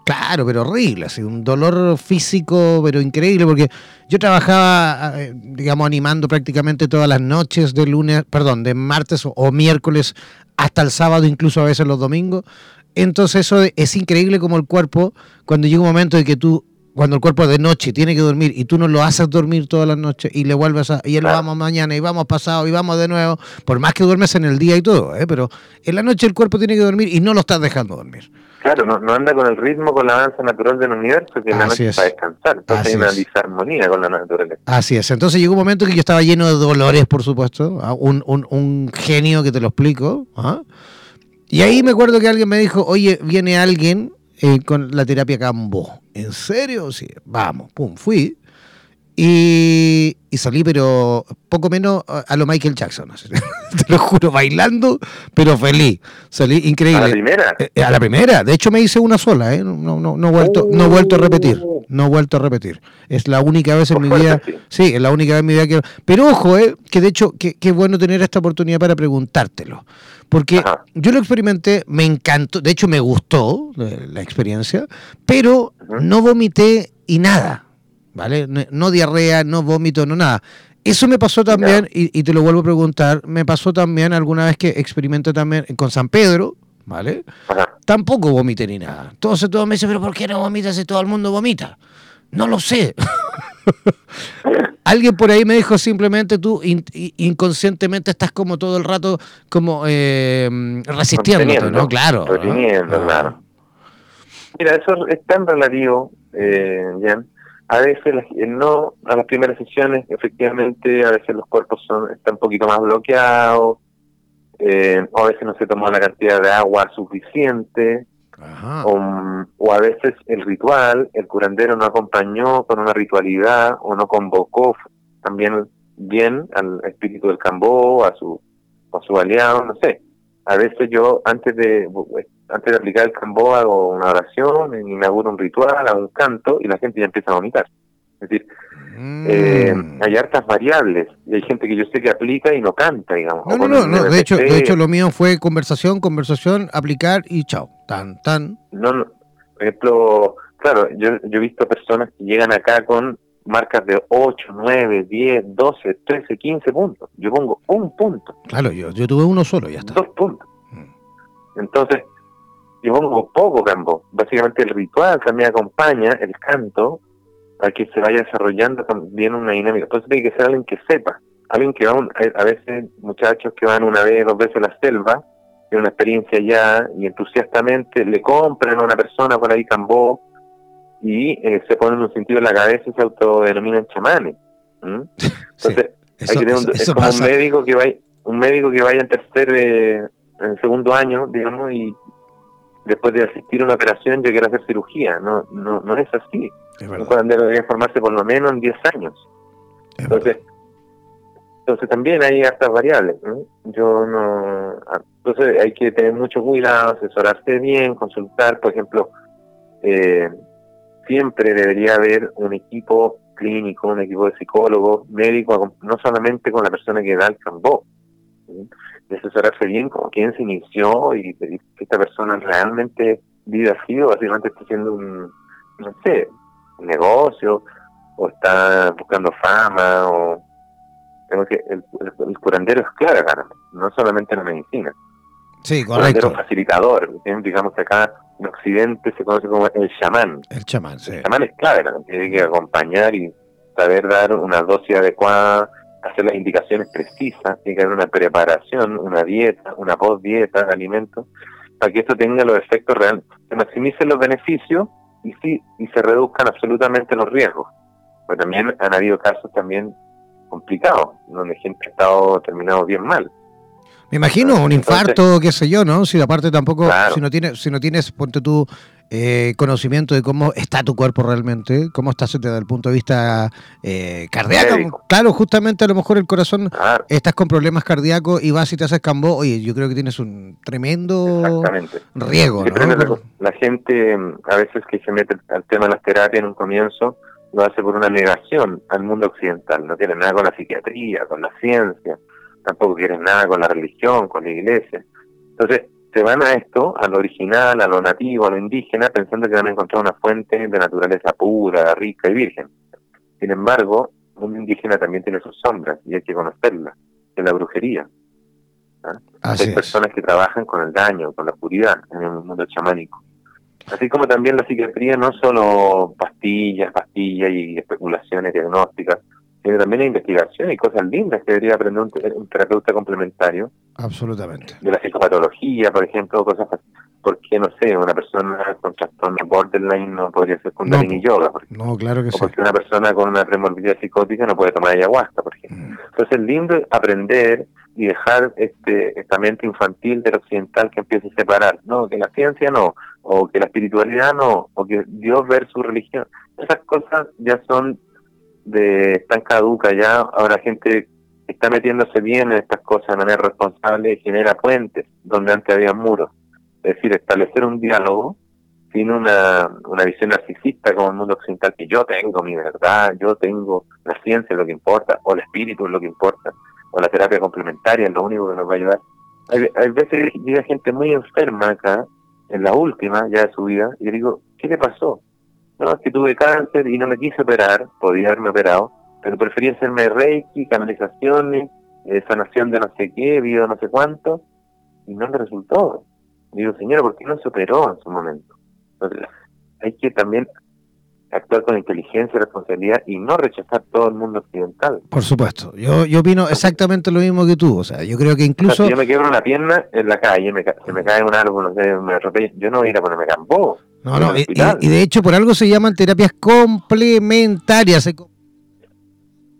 Claro, pero horrible, así, un dolor físico, pero increíble, porque yo trabajaba, eh, digamos, animando prácticamente todas las noches de lunes, perdón, de martes o, miércoles hasta el sábado, incluso a veces los domingos. Entonces eso es increíble como el cuerpo, cuando llega un momento de que tú cuando el cuerpo de noche tiene que dormir y tú no lo haces dormir todas las noches y le vuelves a, y él vamos mañana y vamos pasado y vamos de nuevo, por más que duermes en el día y todo, ¿eh? pero en la noche el cuerpo tiene que dormir y no lo estás dejando dormir. Claro, no, anda con el ritmo, con la danza natural del universo, que la noche es. para descansar. Entonces hay una disarmonía con la naturaleza. Así es. Entonces llegó un momento que yo estaba lleno de dolores, por supuesto. ¿ah? Un, un, un genio que te lo explico. ¿ah? Y ahí me acuerdo que alguien me dijo, oye, viene alguien eh, con la terapia Cambo. ¿En serio? Sí, vamos, pum, fui. Y, salí, pero poco menos a lo Michael Jackson. Te lo juro, bailando, pero feliz. Salí increíble. ¿A la primera? Eh, eh, a la primera. De hecho, me hice una sola, ¿eh? No, no, no, he vuelto, no he vuelto a repetir. No he vuelto a repetir. Es la única vez en mi vida. Sí. es la única vez en mi vida que. Pero ojo, ¿eh? Que de hecho, qué bueno tener esta oportunidad para preguntártelo. Porque yo lo experimenté, me encantó, de hecho me gustó eh, la experiencia, pero no vomité y nada, ¿vale? No, diarrea, no vómito, no nada. Eso me pasó también, y, te lo vuelvo a preguntar, me pasó también alguna vez que experimenté también con San Pedro, ¿vale? Tampoco vomité ni nada. Entonces todo me dice, pero ¿por qué no vomitas si todo el mundo vomita? No lo sé. Alguien por ahí me dijo simplemente tú inconscientemente estás como todo el rato como eh, resistiendo, ¿no? Claro. Claro. Mira, eso es tan relativo, eh, A veces no, a las primeras sesiones, efectivamente, a veces los cuerpos son, están un poquito más bloqueados, eh, o a veces no se toma la cantidad de agua suficiente, O, o, a veces el ritual, el curandero no acompañó con una ritualidad o no convocó también bien al espíritu del cambó, a su, a su aliado, no sé. A veces yo antes de antes de aplicar el cambó hago una oración, inauguro un ritual, hago un canto y la gente ya empieza a vomitar. Es decir, eh, mm. hay hartas variables y hay gente que yo sé que aplica y no canta, digamos. No, no, no, de hecho, de hecho lo mío fue conversación, conversación, aplicar y chao, tan, tan. No, no, por ejemplo, claro, yo, yo he visto personas que llegan acá con marcas de 8, 9, 10, 12, 13, 15 puntos. Yo pongo un punto. Claro, yo, yo tuve uno solo, ya está. Dos puntos. Mm. Entonces, yo pongo poco campo. Básicamente el ritual también acompaña el canto a que se vaya desarrollando también una dinámica. Entonces tiene que ser alguien que sepa. Alguien que va, a veces muchachos que van una vez, dos veces a la selva, tienen una experiencia ya y entusiastamente le compran a una persona por ahí cambó y eh, se ponen un sentido en la cabeza y se autodenominan chamanes. Entonces, hay que tener un, es como un médico que vaya, un médico que vaya en tercer, eh, en segundo año, digamos, y después de asistir a una operación yo quiero hacer cirugía. No, no, no es así. un curandero debe formarse por lo menos en 10 años. entonces, entonces también hay hartas variables. Yo no. Ah, entonces hay que tener mucho cuidado, asesorarse bien, consultar, por ejemplo, eh, siempre debería haber un equipo clínico, un equipo de psicólogos, médicos, no solamente con la persona que da el cambó, de asesorarse bien con quién se inició y que esta persona realmente vive así o básicamente está haciendo un, no sé, un negocio o está buscando fama o tengo que el, curandero es claro, no solamente la medicina. Sí, correcto. El facilitador, digamos que acá en Occidente se conoce como el chamán. El chamán, sí. El chamán es clave, tiene que acompañar y saber dar una dosis adecuada, hacer las indicaciones precisas, tiene que haber una preparación, una dieta, una post-dieta de alimentos, para que esto tenga los efectos reales, se maximicen los beneficios y sí y se reduzcan absolutamente los riesgos. Pero también han habido casos también complicados, donde gente ha estado terminado bien mal. Me imagino un infarto, qué sé yo, ¿no? Si aparte tampoco, si no tienes, si no tienes, ponte tú eh, conocimiento de cómo está tu cuerpo realmente, cómo estás desde el punto de vista eh, cardíaco. Claro, justamente a lo mejor el corazón, estás con problemas cardíacos y vas y te haces cambó, oye, yo creo que tienes un tremendo riesgo. ¿no? La gente a veces que se mete al tema de las terapias en un comienzo, lo hace por una negación al mundo occidental, no tiene nada con la psiquiatría, con la ciencia tampoco quieren nada con la religión, con la iglesia. Entonces, se van a esto, a lo original, a lo nativo, a lo indígena, pensando que van a encontrar una fuente de naturaleza pura, rica y virgen. Sin embargo, mundo indígena también tiene sus sombras y hay que conocerlas, es la brujería. ¿ah? Hay personas que trabajan con el daño, con la oscuridad en el mundo chamánico. Así como también la psiquiatría no solo pastillas, pastillas y especulaciones diagnósticas, también hay investigación y cosas lindas que debería aprender un, terapeuta complementario. Absolutamente. De la psicopatología, por ejemplo, cosas porque no sé, una persona con trastorno borderline no podría ser kundalini yoga, no, claro que o sí. porque una persona con una premorbilidad psicótica no puede tomar ayahuasca, por ejemplo. Mm. Entonces es lindo aprender y dejar este esta mente infantil del occidental que empiece a separar, no, que la ciencia no, o que la espiritualidad no, o que Dios versus religión. Esas cosas ya son de tan caduca ya, ahora gente está metiéndose bien en estas cosas de manera responsable y genera puentes donde antes había muros. Es decir, establecer un diálogo sin una, una visión narcisista como el mundo occidental, que yo tengo mi verdad, yo tengo la ciencia lo que importa, o el espíritu es lo que importa, o la terapia complementaria es lo único que nos va a ayudar. Hay, hay veces llega gente muy enferma acá, en la última ya de su vida, y le digo, ¿qué le pasó? No, es que tuve cáncer y no me quise operar, podía haberme operado, pero preferí hacerme reiki, canalizaciones, eh, sanación de no sé qué, video no sé cuánto, y no me resultó. Digo, señora, ¿por qué no se operó en su momento? Entonces, hay que también actuar con inteligencia y responsabilidad y no rechazar todo el mundo occidental. Por supuesto, yo, yo opino exactamente lo mismo que tú, o sea, yo creo que incluso... si yo me quiebro una pierna en la calle, me, se me cae un árbol, no sé, me yo no voy a ir a ponerme campo. No, no, y, de hecho por algo se llaman terapias complementarias.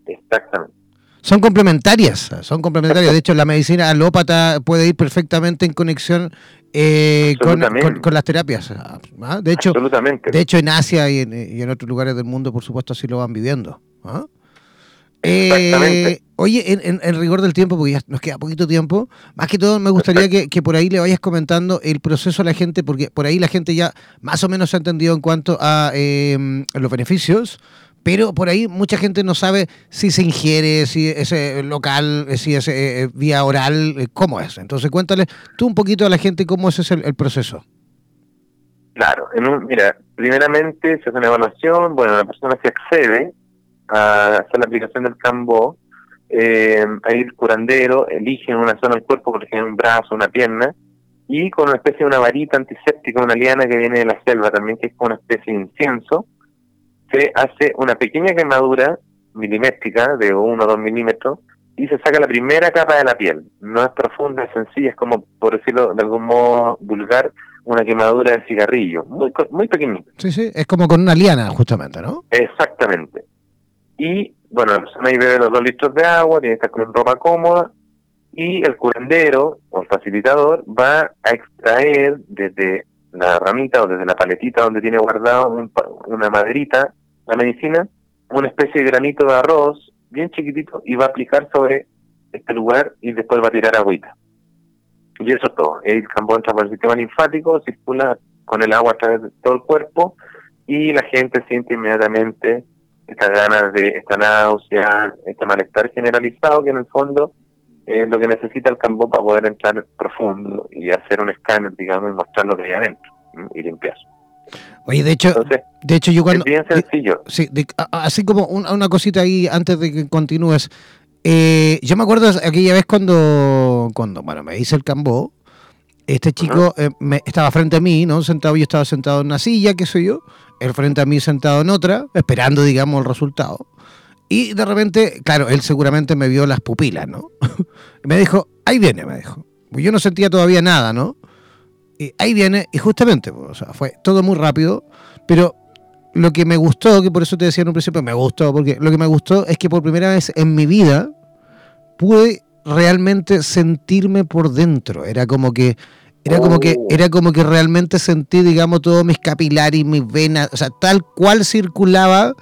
Exactamente. Son complementarias, son complementarias. De hecho, la medicina alópata puede ir perfectamente en conexión eh, con, con, las terapias. ¿ah? De hecho, de hecho en Asia y en, y en, otros lugares del mundo, por supuesto, así lo van viviendo. ¿ah? Eh, oye, en, en, rigor del tiempo, porque ya nos queda poquito tiempo, más que todo me gustaría que, que, por ahí le vayas comentando el proceso a la gente, porque por ahí la gente ya más o menos ha entendido en cuanto a eh, los beneficios, pero por ahí mucha gente no sabe si se ingiere, si es eh, local, eh, si es eh, vía oral, cómo es. Entonces cuéntale tú un poquito a la gente cómo es el, el proceso. Claro, en mira, primeramente se hace una evaluación, bueno, la persona se accede a hacer la aplicación del Cambo, eh, ahí el curandero elige una zona del cuerpo, por ejemplo un brazo, una pierna, y con una especie de una varita antiséptica, una liana que viene de la selva también, que es como una especie de incienso, se hace una pequeña quemadura milimétrica de 1 o 2 milímetros y se saca la primera capa de la piel. No es profunda, es sencilla, es como, por decirlo de algún modo vulgar, una quemadura de cigarrillo, muy, muy pequeñita. Sí, sí, es como con una liana, justamente, ¿no? Exactamente. Y, bueno, la persona ahí bebe los dos litros de agua, tiene que estar con ropa cómoda, y el curandero o el facilitador va a extraer desde la ramita o desde la paletita donde tiene guardado una maderita la medicina, una especie de granito de arroz bien chiquitito y va a aplicar sobre este lugar y después va a tirar agüita. Y eso es todo. El campo entra por el sistema linfático, circula con el agua a través de todo el cuerpo y la gente siente inmediatamente estas ganas de esta náusea, este malestar generalizado que en el fondo es lo que necesita el campo para poder entrar profundo y hacer un escáner, digamos, y mostrar lo que hay adentro y limpiar. Oye, de hecho, de hecho yo cuando... Es bien sencillo. Sí, así como una cosita ahí antes de que continúes. Eh, yo me acuerdo aquella vez cuando, cuando bueno, me hice el cambó, este chico eh, me, estaba frente a mí, ¿no? Sentado, yo estaba sentado en una silla, qué sé yo, él frente a mí sentado en otra, esperando, digamos, el resultado. Y de repente, claro, él seguramente me vio las pupilas, ¿no? me dijo, ahí viene, me dijo. Yo no sentía todavía nada, ¿no? Y ahí viene, y justamente, o sea, fue todo muy rápido, pero lo que me gustó, que por eso te decía en un principio, me gustó, porque lo que me gustó es que por primera vez en mi vida pude realmente sentirme por dentro. Era como que era como que era como que realmente sentí, digamos, todos mis capilares, mis venas, o sea, tal cual circulaba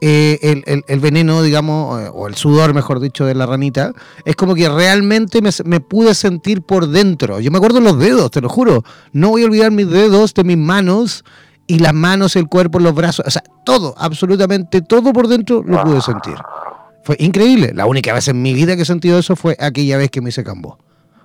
eh, el, el, veneno, digamos, eh, o el sudor, mejor dicho, de la ranita, es como que realmente me, pude sentir por dentro. Yo me acuerdo los dedos, te lo juro. No voy a olvidar mis dedos de mis manos y las manos, el cuerpo, los brazos, o sea, todo, absolutamente todo por dentro lo pude sentir. Fue increíble. La única vez en mi vida que he sentido eso fue aquella vez que me hice cambo.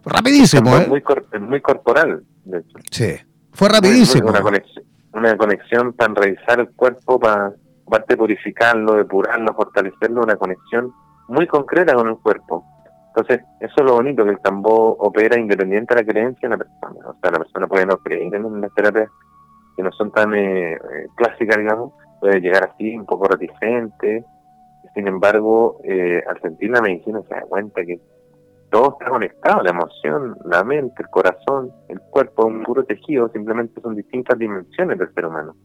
Rapidísimo, ¿eh? Muy, muy corporal, de hecho. Sí, fue rapidísimo. Una conexión, una conexión para revisar el cuerpo, para aparte de purificarlo, depurarlo, fortalecerlo, una conexión muy concreta con el cuerpo. Entonces, eso es lo bonito, que el tambor opera independiente de la creencia de la persona. O sea, la persona puede no creer en las terapias que no son tan eh, eh, clásicas, digamos, puede llegar así, un poco reticente. Sin embargo, eh, al sentir la medicina se da cuenta que todo está conectado, la emoción, la mente, el corazón, el cuerpo, un puro tejido, simplemente son distintas dimensiones del ser humano.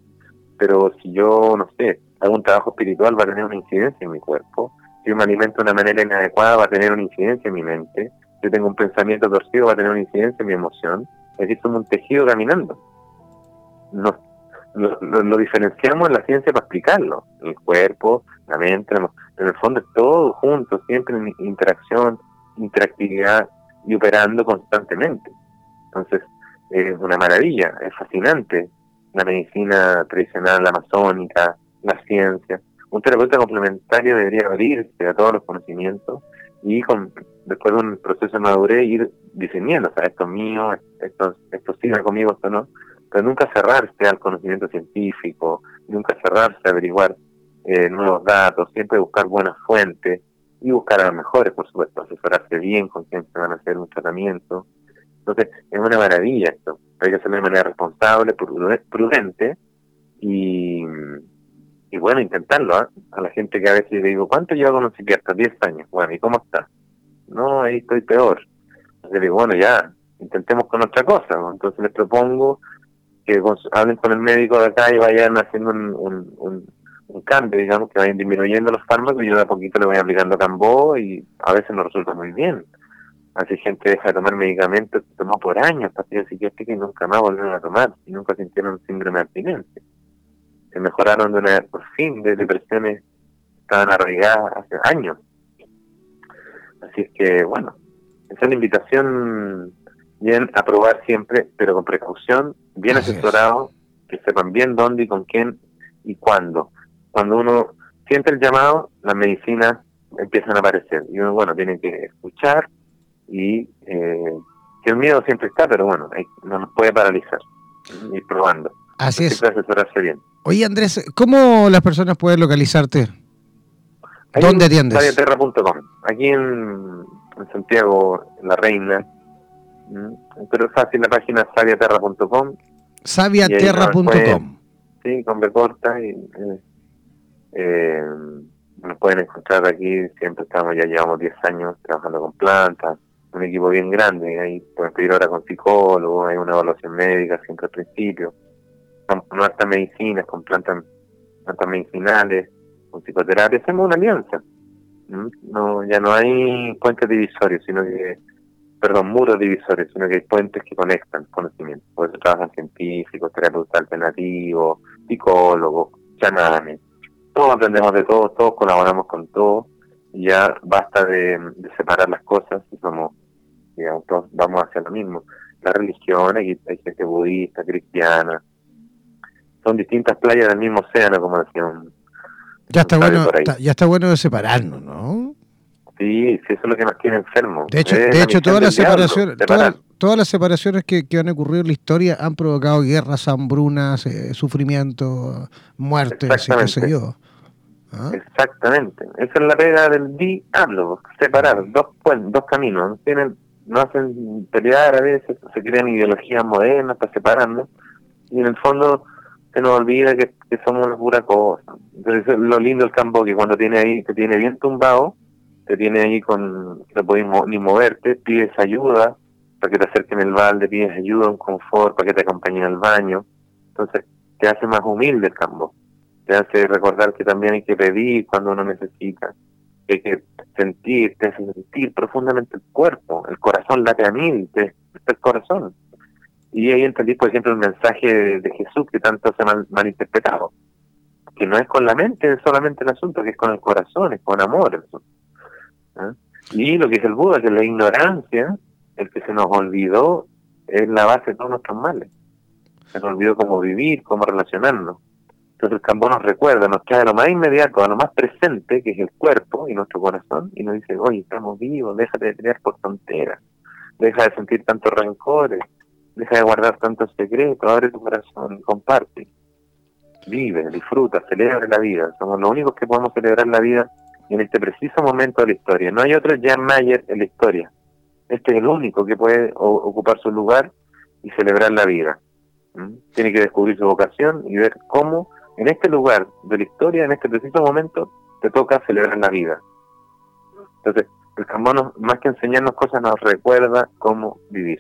Pero si yo, no sé, hago un trabajo espiritual va a tener una incidencia en mi cuerpo, si yo me alimento de una manera inadecuada va a tener una incidencia en mi mente, si yo tengo un pensamiento torcido va a tener una incidencia en mi emoción, es decir, somos un tejido caminando. Nos, lo, diferenciamos en la ciencia para explicarlo, el cuerpo, la mente, en el fondo es todo junto, siempre en interacción, interactividad y operando constantemente. Entonces, es una maravilla, es fascinante la medicina tradicional, la amazónica, la ciencia. Un terapeuta complementario debería abrirse a todos los conocimientos y después de un proceso de madurez ir diseñando, o sea, esto es mío, esto, esto sirve conmigo, esto no, pero nunca cerrarse al conocimiento científico, nunca cerrarse a averiguar eh, nuevos datos, siempre buscar buenas fuentes y buscar a los mejores, por supuesto, asesorarse bien con quién se van a hacer un tratamiento. Entonces, es una maravilla esto hay que hacerlo de manera responsable, prudente y, y bueno, intentarlo. ¿ah? A la gente que a veces le digo, ¿cuánto lleva con un psiquiatra? 10 años. Bueno, ¿y cómo está? No, ahí estoy peor. Entonces digo, bueno, ya, intentemos con otra cosa. Entonces les propongo que hablen con el médico de acá y vayan haciendo un, cambio, digamos, que vayan disminuyendo los fármacos y yo de a poquito le voy aplicando Cambó y a veces no resulta muy bien. Así gente deja de tomar medicamentos que tomó por años, pastillas psiquiátricas y nunca más volvieron a tomar y nunca sintieron síndrome de abstinencia. Se mejoraron de una, por fin de depresiones que estaban arraigadas hace años. Así es que, bueno, esa es la invitación bien a probar siempre, pero con precaución, bien asesorado, que sepan bien dónde y con quién y cuándo. Cuando uno siente el llamado, las medicinas empiezan a aparecer y uno, bueno, tiene que escuchar y eh, que el miedo siempre está, pero bueno, no nos puede paralizar, ir probando. Así es. asesorarse bien. Oye Andrés, ¿cómo las personas pueden localizarte? ¿Dónde atiendes? Aquí en, Santiago, La Reina. Pero es fácil la página sabiaterra.com. Sabiaterra.com. Sí, con B corta. Y, eh, eh, nos pueden encontrar aquí. Siempre estamos, ya llevamos 10 años trabajando con plantas. Un equipo bien grande. Ahí pueden pedir ahora con psicólogo. Hay una evaluación médica siempre al principio. Con altas medicinas, con plantas, plantas medicinales psicoterapia, hacemos una alianza. No, ya no hay puentes divisorios, sino que, perdón, muros divisorios, sino que hay puentes que conectan conocimiento. Por eso trabajan científicos, terapeutas alternativos, psicólogos, chamanes. Todos aprendemos de todos, todos colaboramos con todos, ya basta de, separar las cosas y somos, digamos, todos vamos hacia lo mismo. La religión, hay, hay gente budista, cristiana, son distintas playas del mismo océano, como decían ya está, bueno, ya está bueno de separarnos, ¿no? Sí, sí, eso es lo que nos tiene enfermos. De hecho, de hecho todas, las separaciones, todas, las separaciones que, han ocurrido en la historia han provocado guerras, hambrunas, eh, sufrimiento, muertes, y qué sé yo. ¿Ah? Exactamente. Esa es la pega del diablo, separar dos, dos caminos. Tienen, no hacen pelear a veces, se crean ideologías modernas para separarnos. Y en el fondo se nos olvida que, somos una pura cosa. Entonces lo lindo del campo que cuando tiene ahí, te tiene bien tumbado, te tiene ahí con, no podés ni moverte, pides ayuda para que te acerquen el balde, pides ayuda, un confort, para que te acompañen al baño. Entonces te hace más humilde el campo. Te hace recordar que también hay que pedir cuando uno necesita. Hay que sentir, te hace sentir profundamente el cuerpo, el corazón late a mil, te, el corazón. Y ahí entendí, por ejemplo, el mensaje de, Jesús que tanto se ha mal, interpretado. Que no es con la mente solamente el asunto, que es con el corazón, es con amor. ¿Ah? Y lo que es el Buda, que la ignorancia, el que se nos olvidó, es la base de todos nuestros males. Se nos olvidó cómo vivir, cómo relacionarnos. Entonces el campo nos recuerda, nos trae a lo más inmediato, a lo más presente, que es el cuerpo y nuestro corazón, y nos dice, oye, estamos vivos, déjate de pelear por tonteras, deja de sentir tantos rencores, Deja de guardar tantos secretos, abre tu corazón, comparte. Vive, disfruta, celebra la vida. Somos los únicos que podemos celebrar la vida en este preciso momento de la historia. No hay otro Jan Mayer en la historia. Este es el único que puede ocupar su lugar y celebrar la vida. ¿Mm? Tiene que descubrir su vocación y ver cómo en este lugar de la historia, en este preciso momento, te toca celebrar la vida. Entonces, el campo más que enseñarnos cosas, nos recuerda cómo vivir.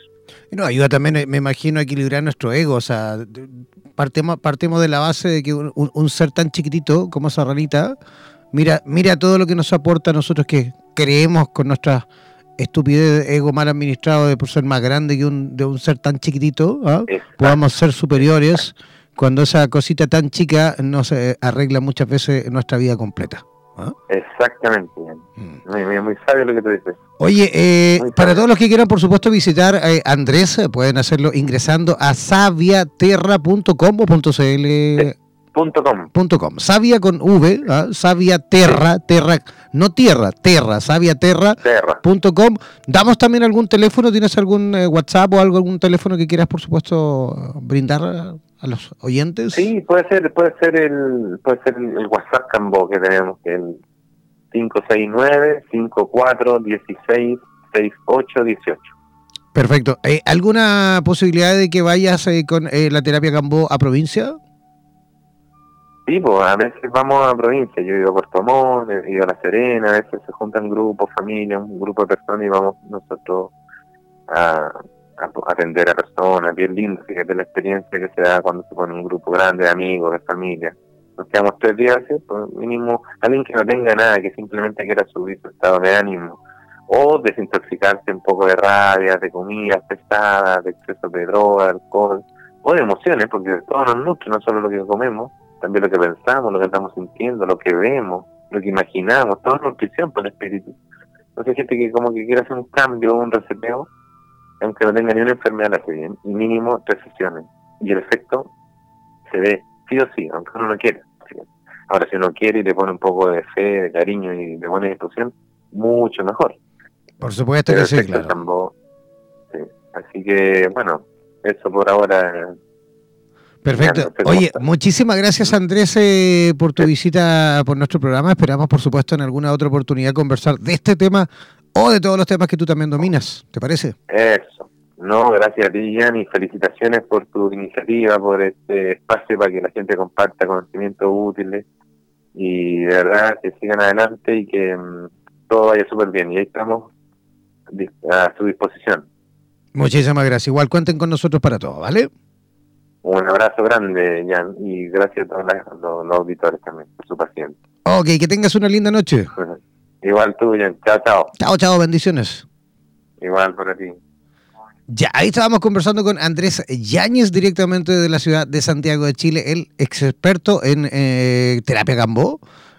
Y no, ayuda también, eh, me imagino, a equilibrar nuestro ego. O sea, partemos, partimos de la base de que un, ser tan chiquitito como esa ranita, mira, mira todo lo que nos aporta a nosotros que creemos con nuestra estupidez, ego mal administrado de por ser más grande que un, de un ser tan chiquitito, ¿ah? podamos ser superiores cuando esa cosita tan chica nos arregla muchas veces nuestra vida completa. ¿Ah? Exactamente. Mm. Muy, muy, sabio lo que tú dices. Oye, eh, para todos los que quieran, por supuesto, visitar eh, Andrés, eh, pueden hacerlo ingresando a saviaterra.com o .cl. Punto com. Punto com. Sabia con V, ¿ah? Sabia Terra, Terra, no tierra, Terra, saviaterra.com. Damos también algún teléfono, ¿tienes algún WhatsApp o algo, algún teléfono que quieras, por supuesto, brindar a los oyentes? Sí, puede ser, puede ser el, puede ser el WhatsApp Cambo que tenemos, que el 569 54 16 68 18. Perfecto. ¿Hay ¿Alguna posibilidad de que vayas eh, con eh, la terapia Cambo a provincia? Sí, pues a veces vamos a provincia. Yo he ido a Puerto Montt, he ido a La Serena, a veces se juntan grupos, familias, un grupo de personas y vamos nosotros a, atender a personas, bien lindo, fíjate la experiencia que se da cuando se pone un grupo grande de amigos, de familia. Nos quedamos tres días, pues mínimo alguien que no tenga nada, que simplemente quiera subir su estado de ánimo, o desintoxicarse un poco de rabia, de comidas pesadas, de exceso de droga, alcohol, o de emociones, porque todo nos nutre, no solo lo que comemos, también lo que pensamos, lo que estamos sintiendo, lo que vemos, lo que imaginamos, todo nutrición por el espíritu. Entonces gente que como que quiere hacer un cambio, un reseteo, aunque no tenga ni una enfermedad, la bien, y mínimo tres sesiones. Y el efecto se ve sí o sí, aunque uno no quiera. Ahora, si uno quiere y le pone un poco de fe, de cariño y le pone discusión, mucho mejor. Por supuesto que sí, claro. Así que, bueno, eso por ahora. Perfecto. Oye, muchísimas gracias Andrés eh, por tu visita por nuestro programa. Esperamos, por supuesto, en alguna otra oportunidad conversar de este tema o de todos los temas que tú también dominas. ¿Te parece? Eso. No, gracias a ti, Jan, y felicitaciones por tu iniciativa, por este espacio para que la gente comparta conocimientos útiles y de verdad que sigan adelante y que mm, todo vaya súper bien. Y ahí estamos a su disposición. Muchísimas gracias. Igual cuenten con nosotros para todo, ¿vale? Un abrazo grande, Jan, y gracias a todos los, auditores también por su paciencia. Ok, que tengas una linda noche. Igual tú, Jan. Chao, chao. Chao, chao, bendiciones. Igual para ti. Ya, ahí estábamos conversando con Andrés Yáñez, directamente de la ciudad de Santiago de Chile, el experto en eh, terapia Gambó.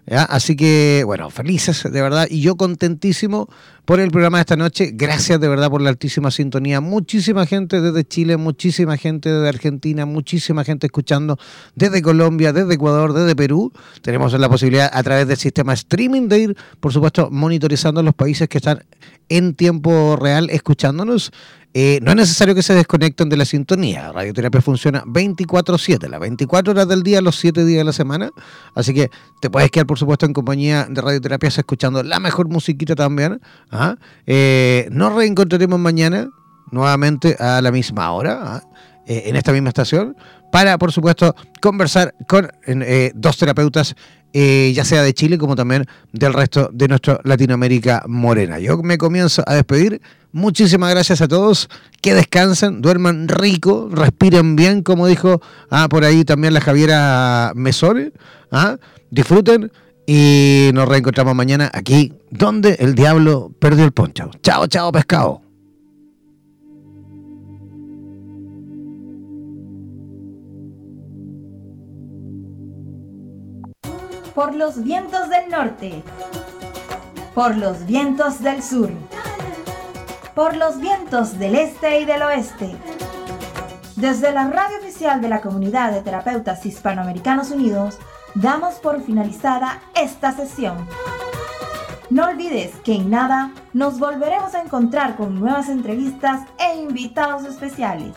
Así que, bueno, felices de verdad y yo contentísimo por el programa de esta noche. Gracias de verdad por la altísima sintonía. Muchísima gente desde Chile, muchísima gente desde Argentina, muchísima gente escuchando desde Colombia, desde Ecuador, desde Perú. Tenemos la posibilidad a través del sistema streaming de ir, por supuesto, monitorizando los países que están en tiempo real escuchándonos. Eh, no es necesario que se desconecten de la sintonía. Radioterapia funciona 24/7, las 24 horas del día, los 7 días de la semana. Así que te puedes quedar, por supuesto, en compañía de Radioterapia escuchando la mejor musiquita también. ¿Ah? Eh, nos reencontraremos mañana nuevamente a la misma hora. ¿ah? Eh, en esta misma estación para, por supuesto, conversar con dos terapeutas eh, ya sea de Chile como también del resto de nuestra Latinoamérica morena. Yo me comienzo a despedir. Muchísimas gracias a todos. Que descansen, duerman rico, respiren bien, como dijo ah, por ahí también la Javiera Mesore. Ah, disfruten y nos reencontramos mañana aquí, donde el diablo perdió el poncho. Chao, chao, pescado. por los vientos del norte, por los vientos del sur, por los vientos del este y del oeste. Desde la radio oficial de la Comunidad de Terapeutas Hispanoamericanos Unidos, damos por finalizada esta sesión. No olvides que en nada nos volveremos a encontrar con nuevas entrevistas e invitados especiales.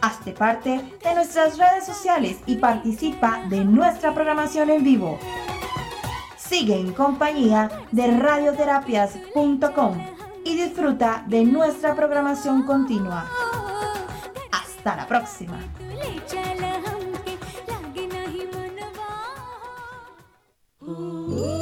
Hazte parte de nuestras redes sociales y participa de nuestra programación en vivo. Sigue en compañía de radioterapias.com y disfruta de nuestra programación continua. Hasta la próxima. Ooh.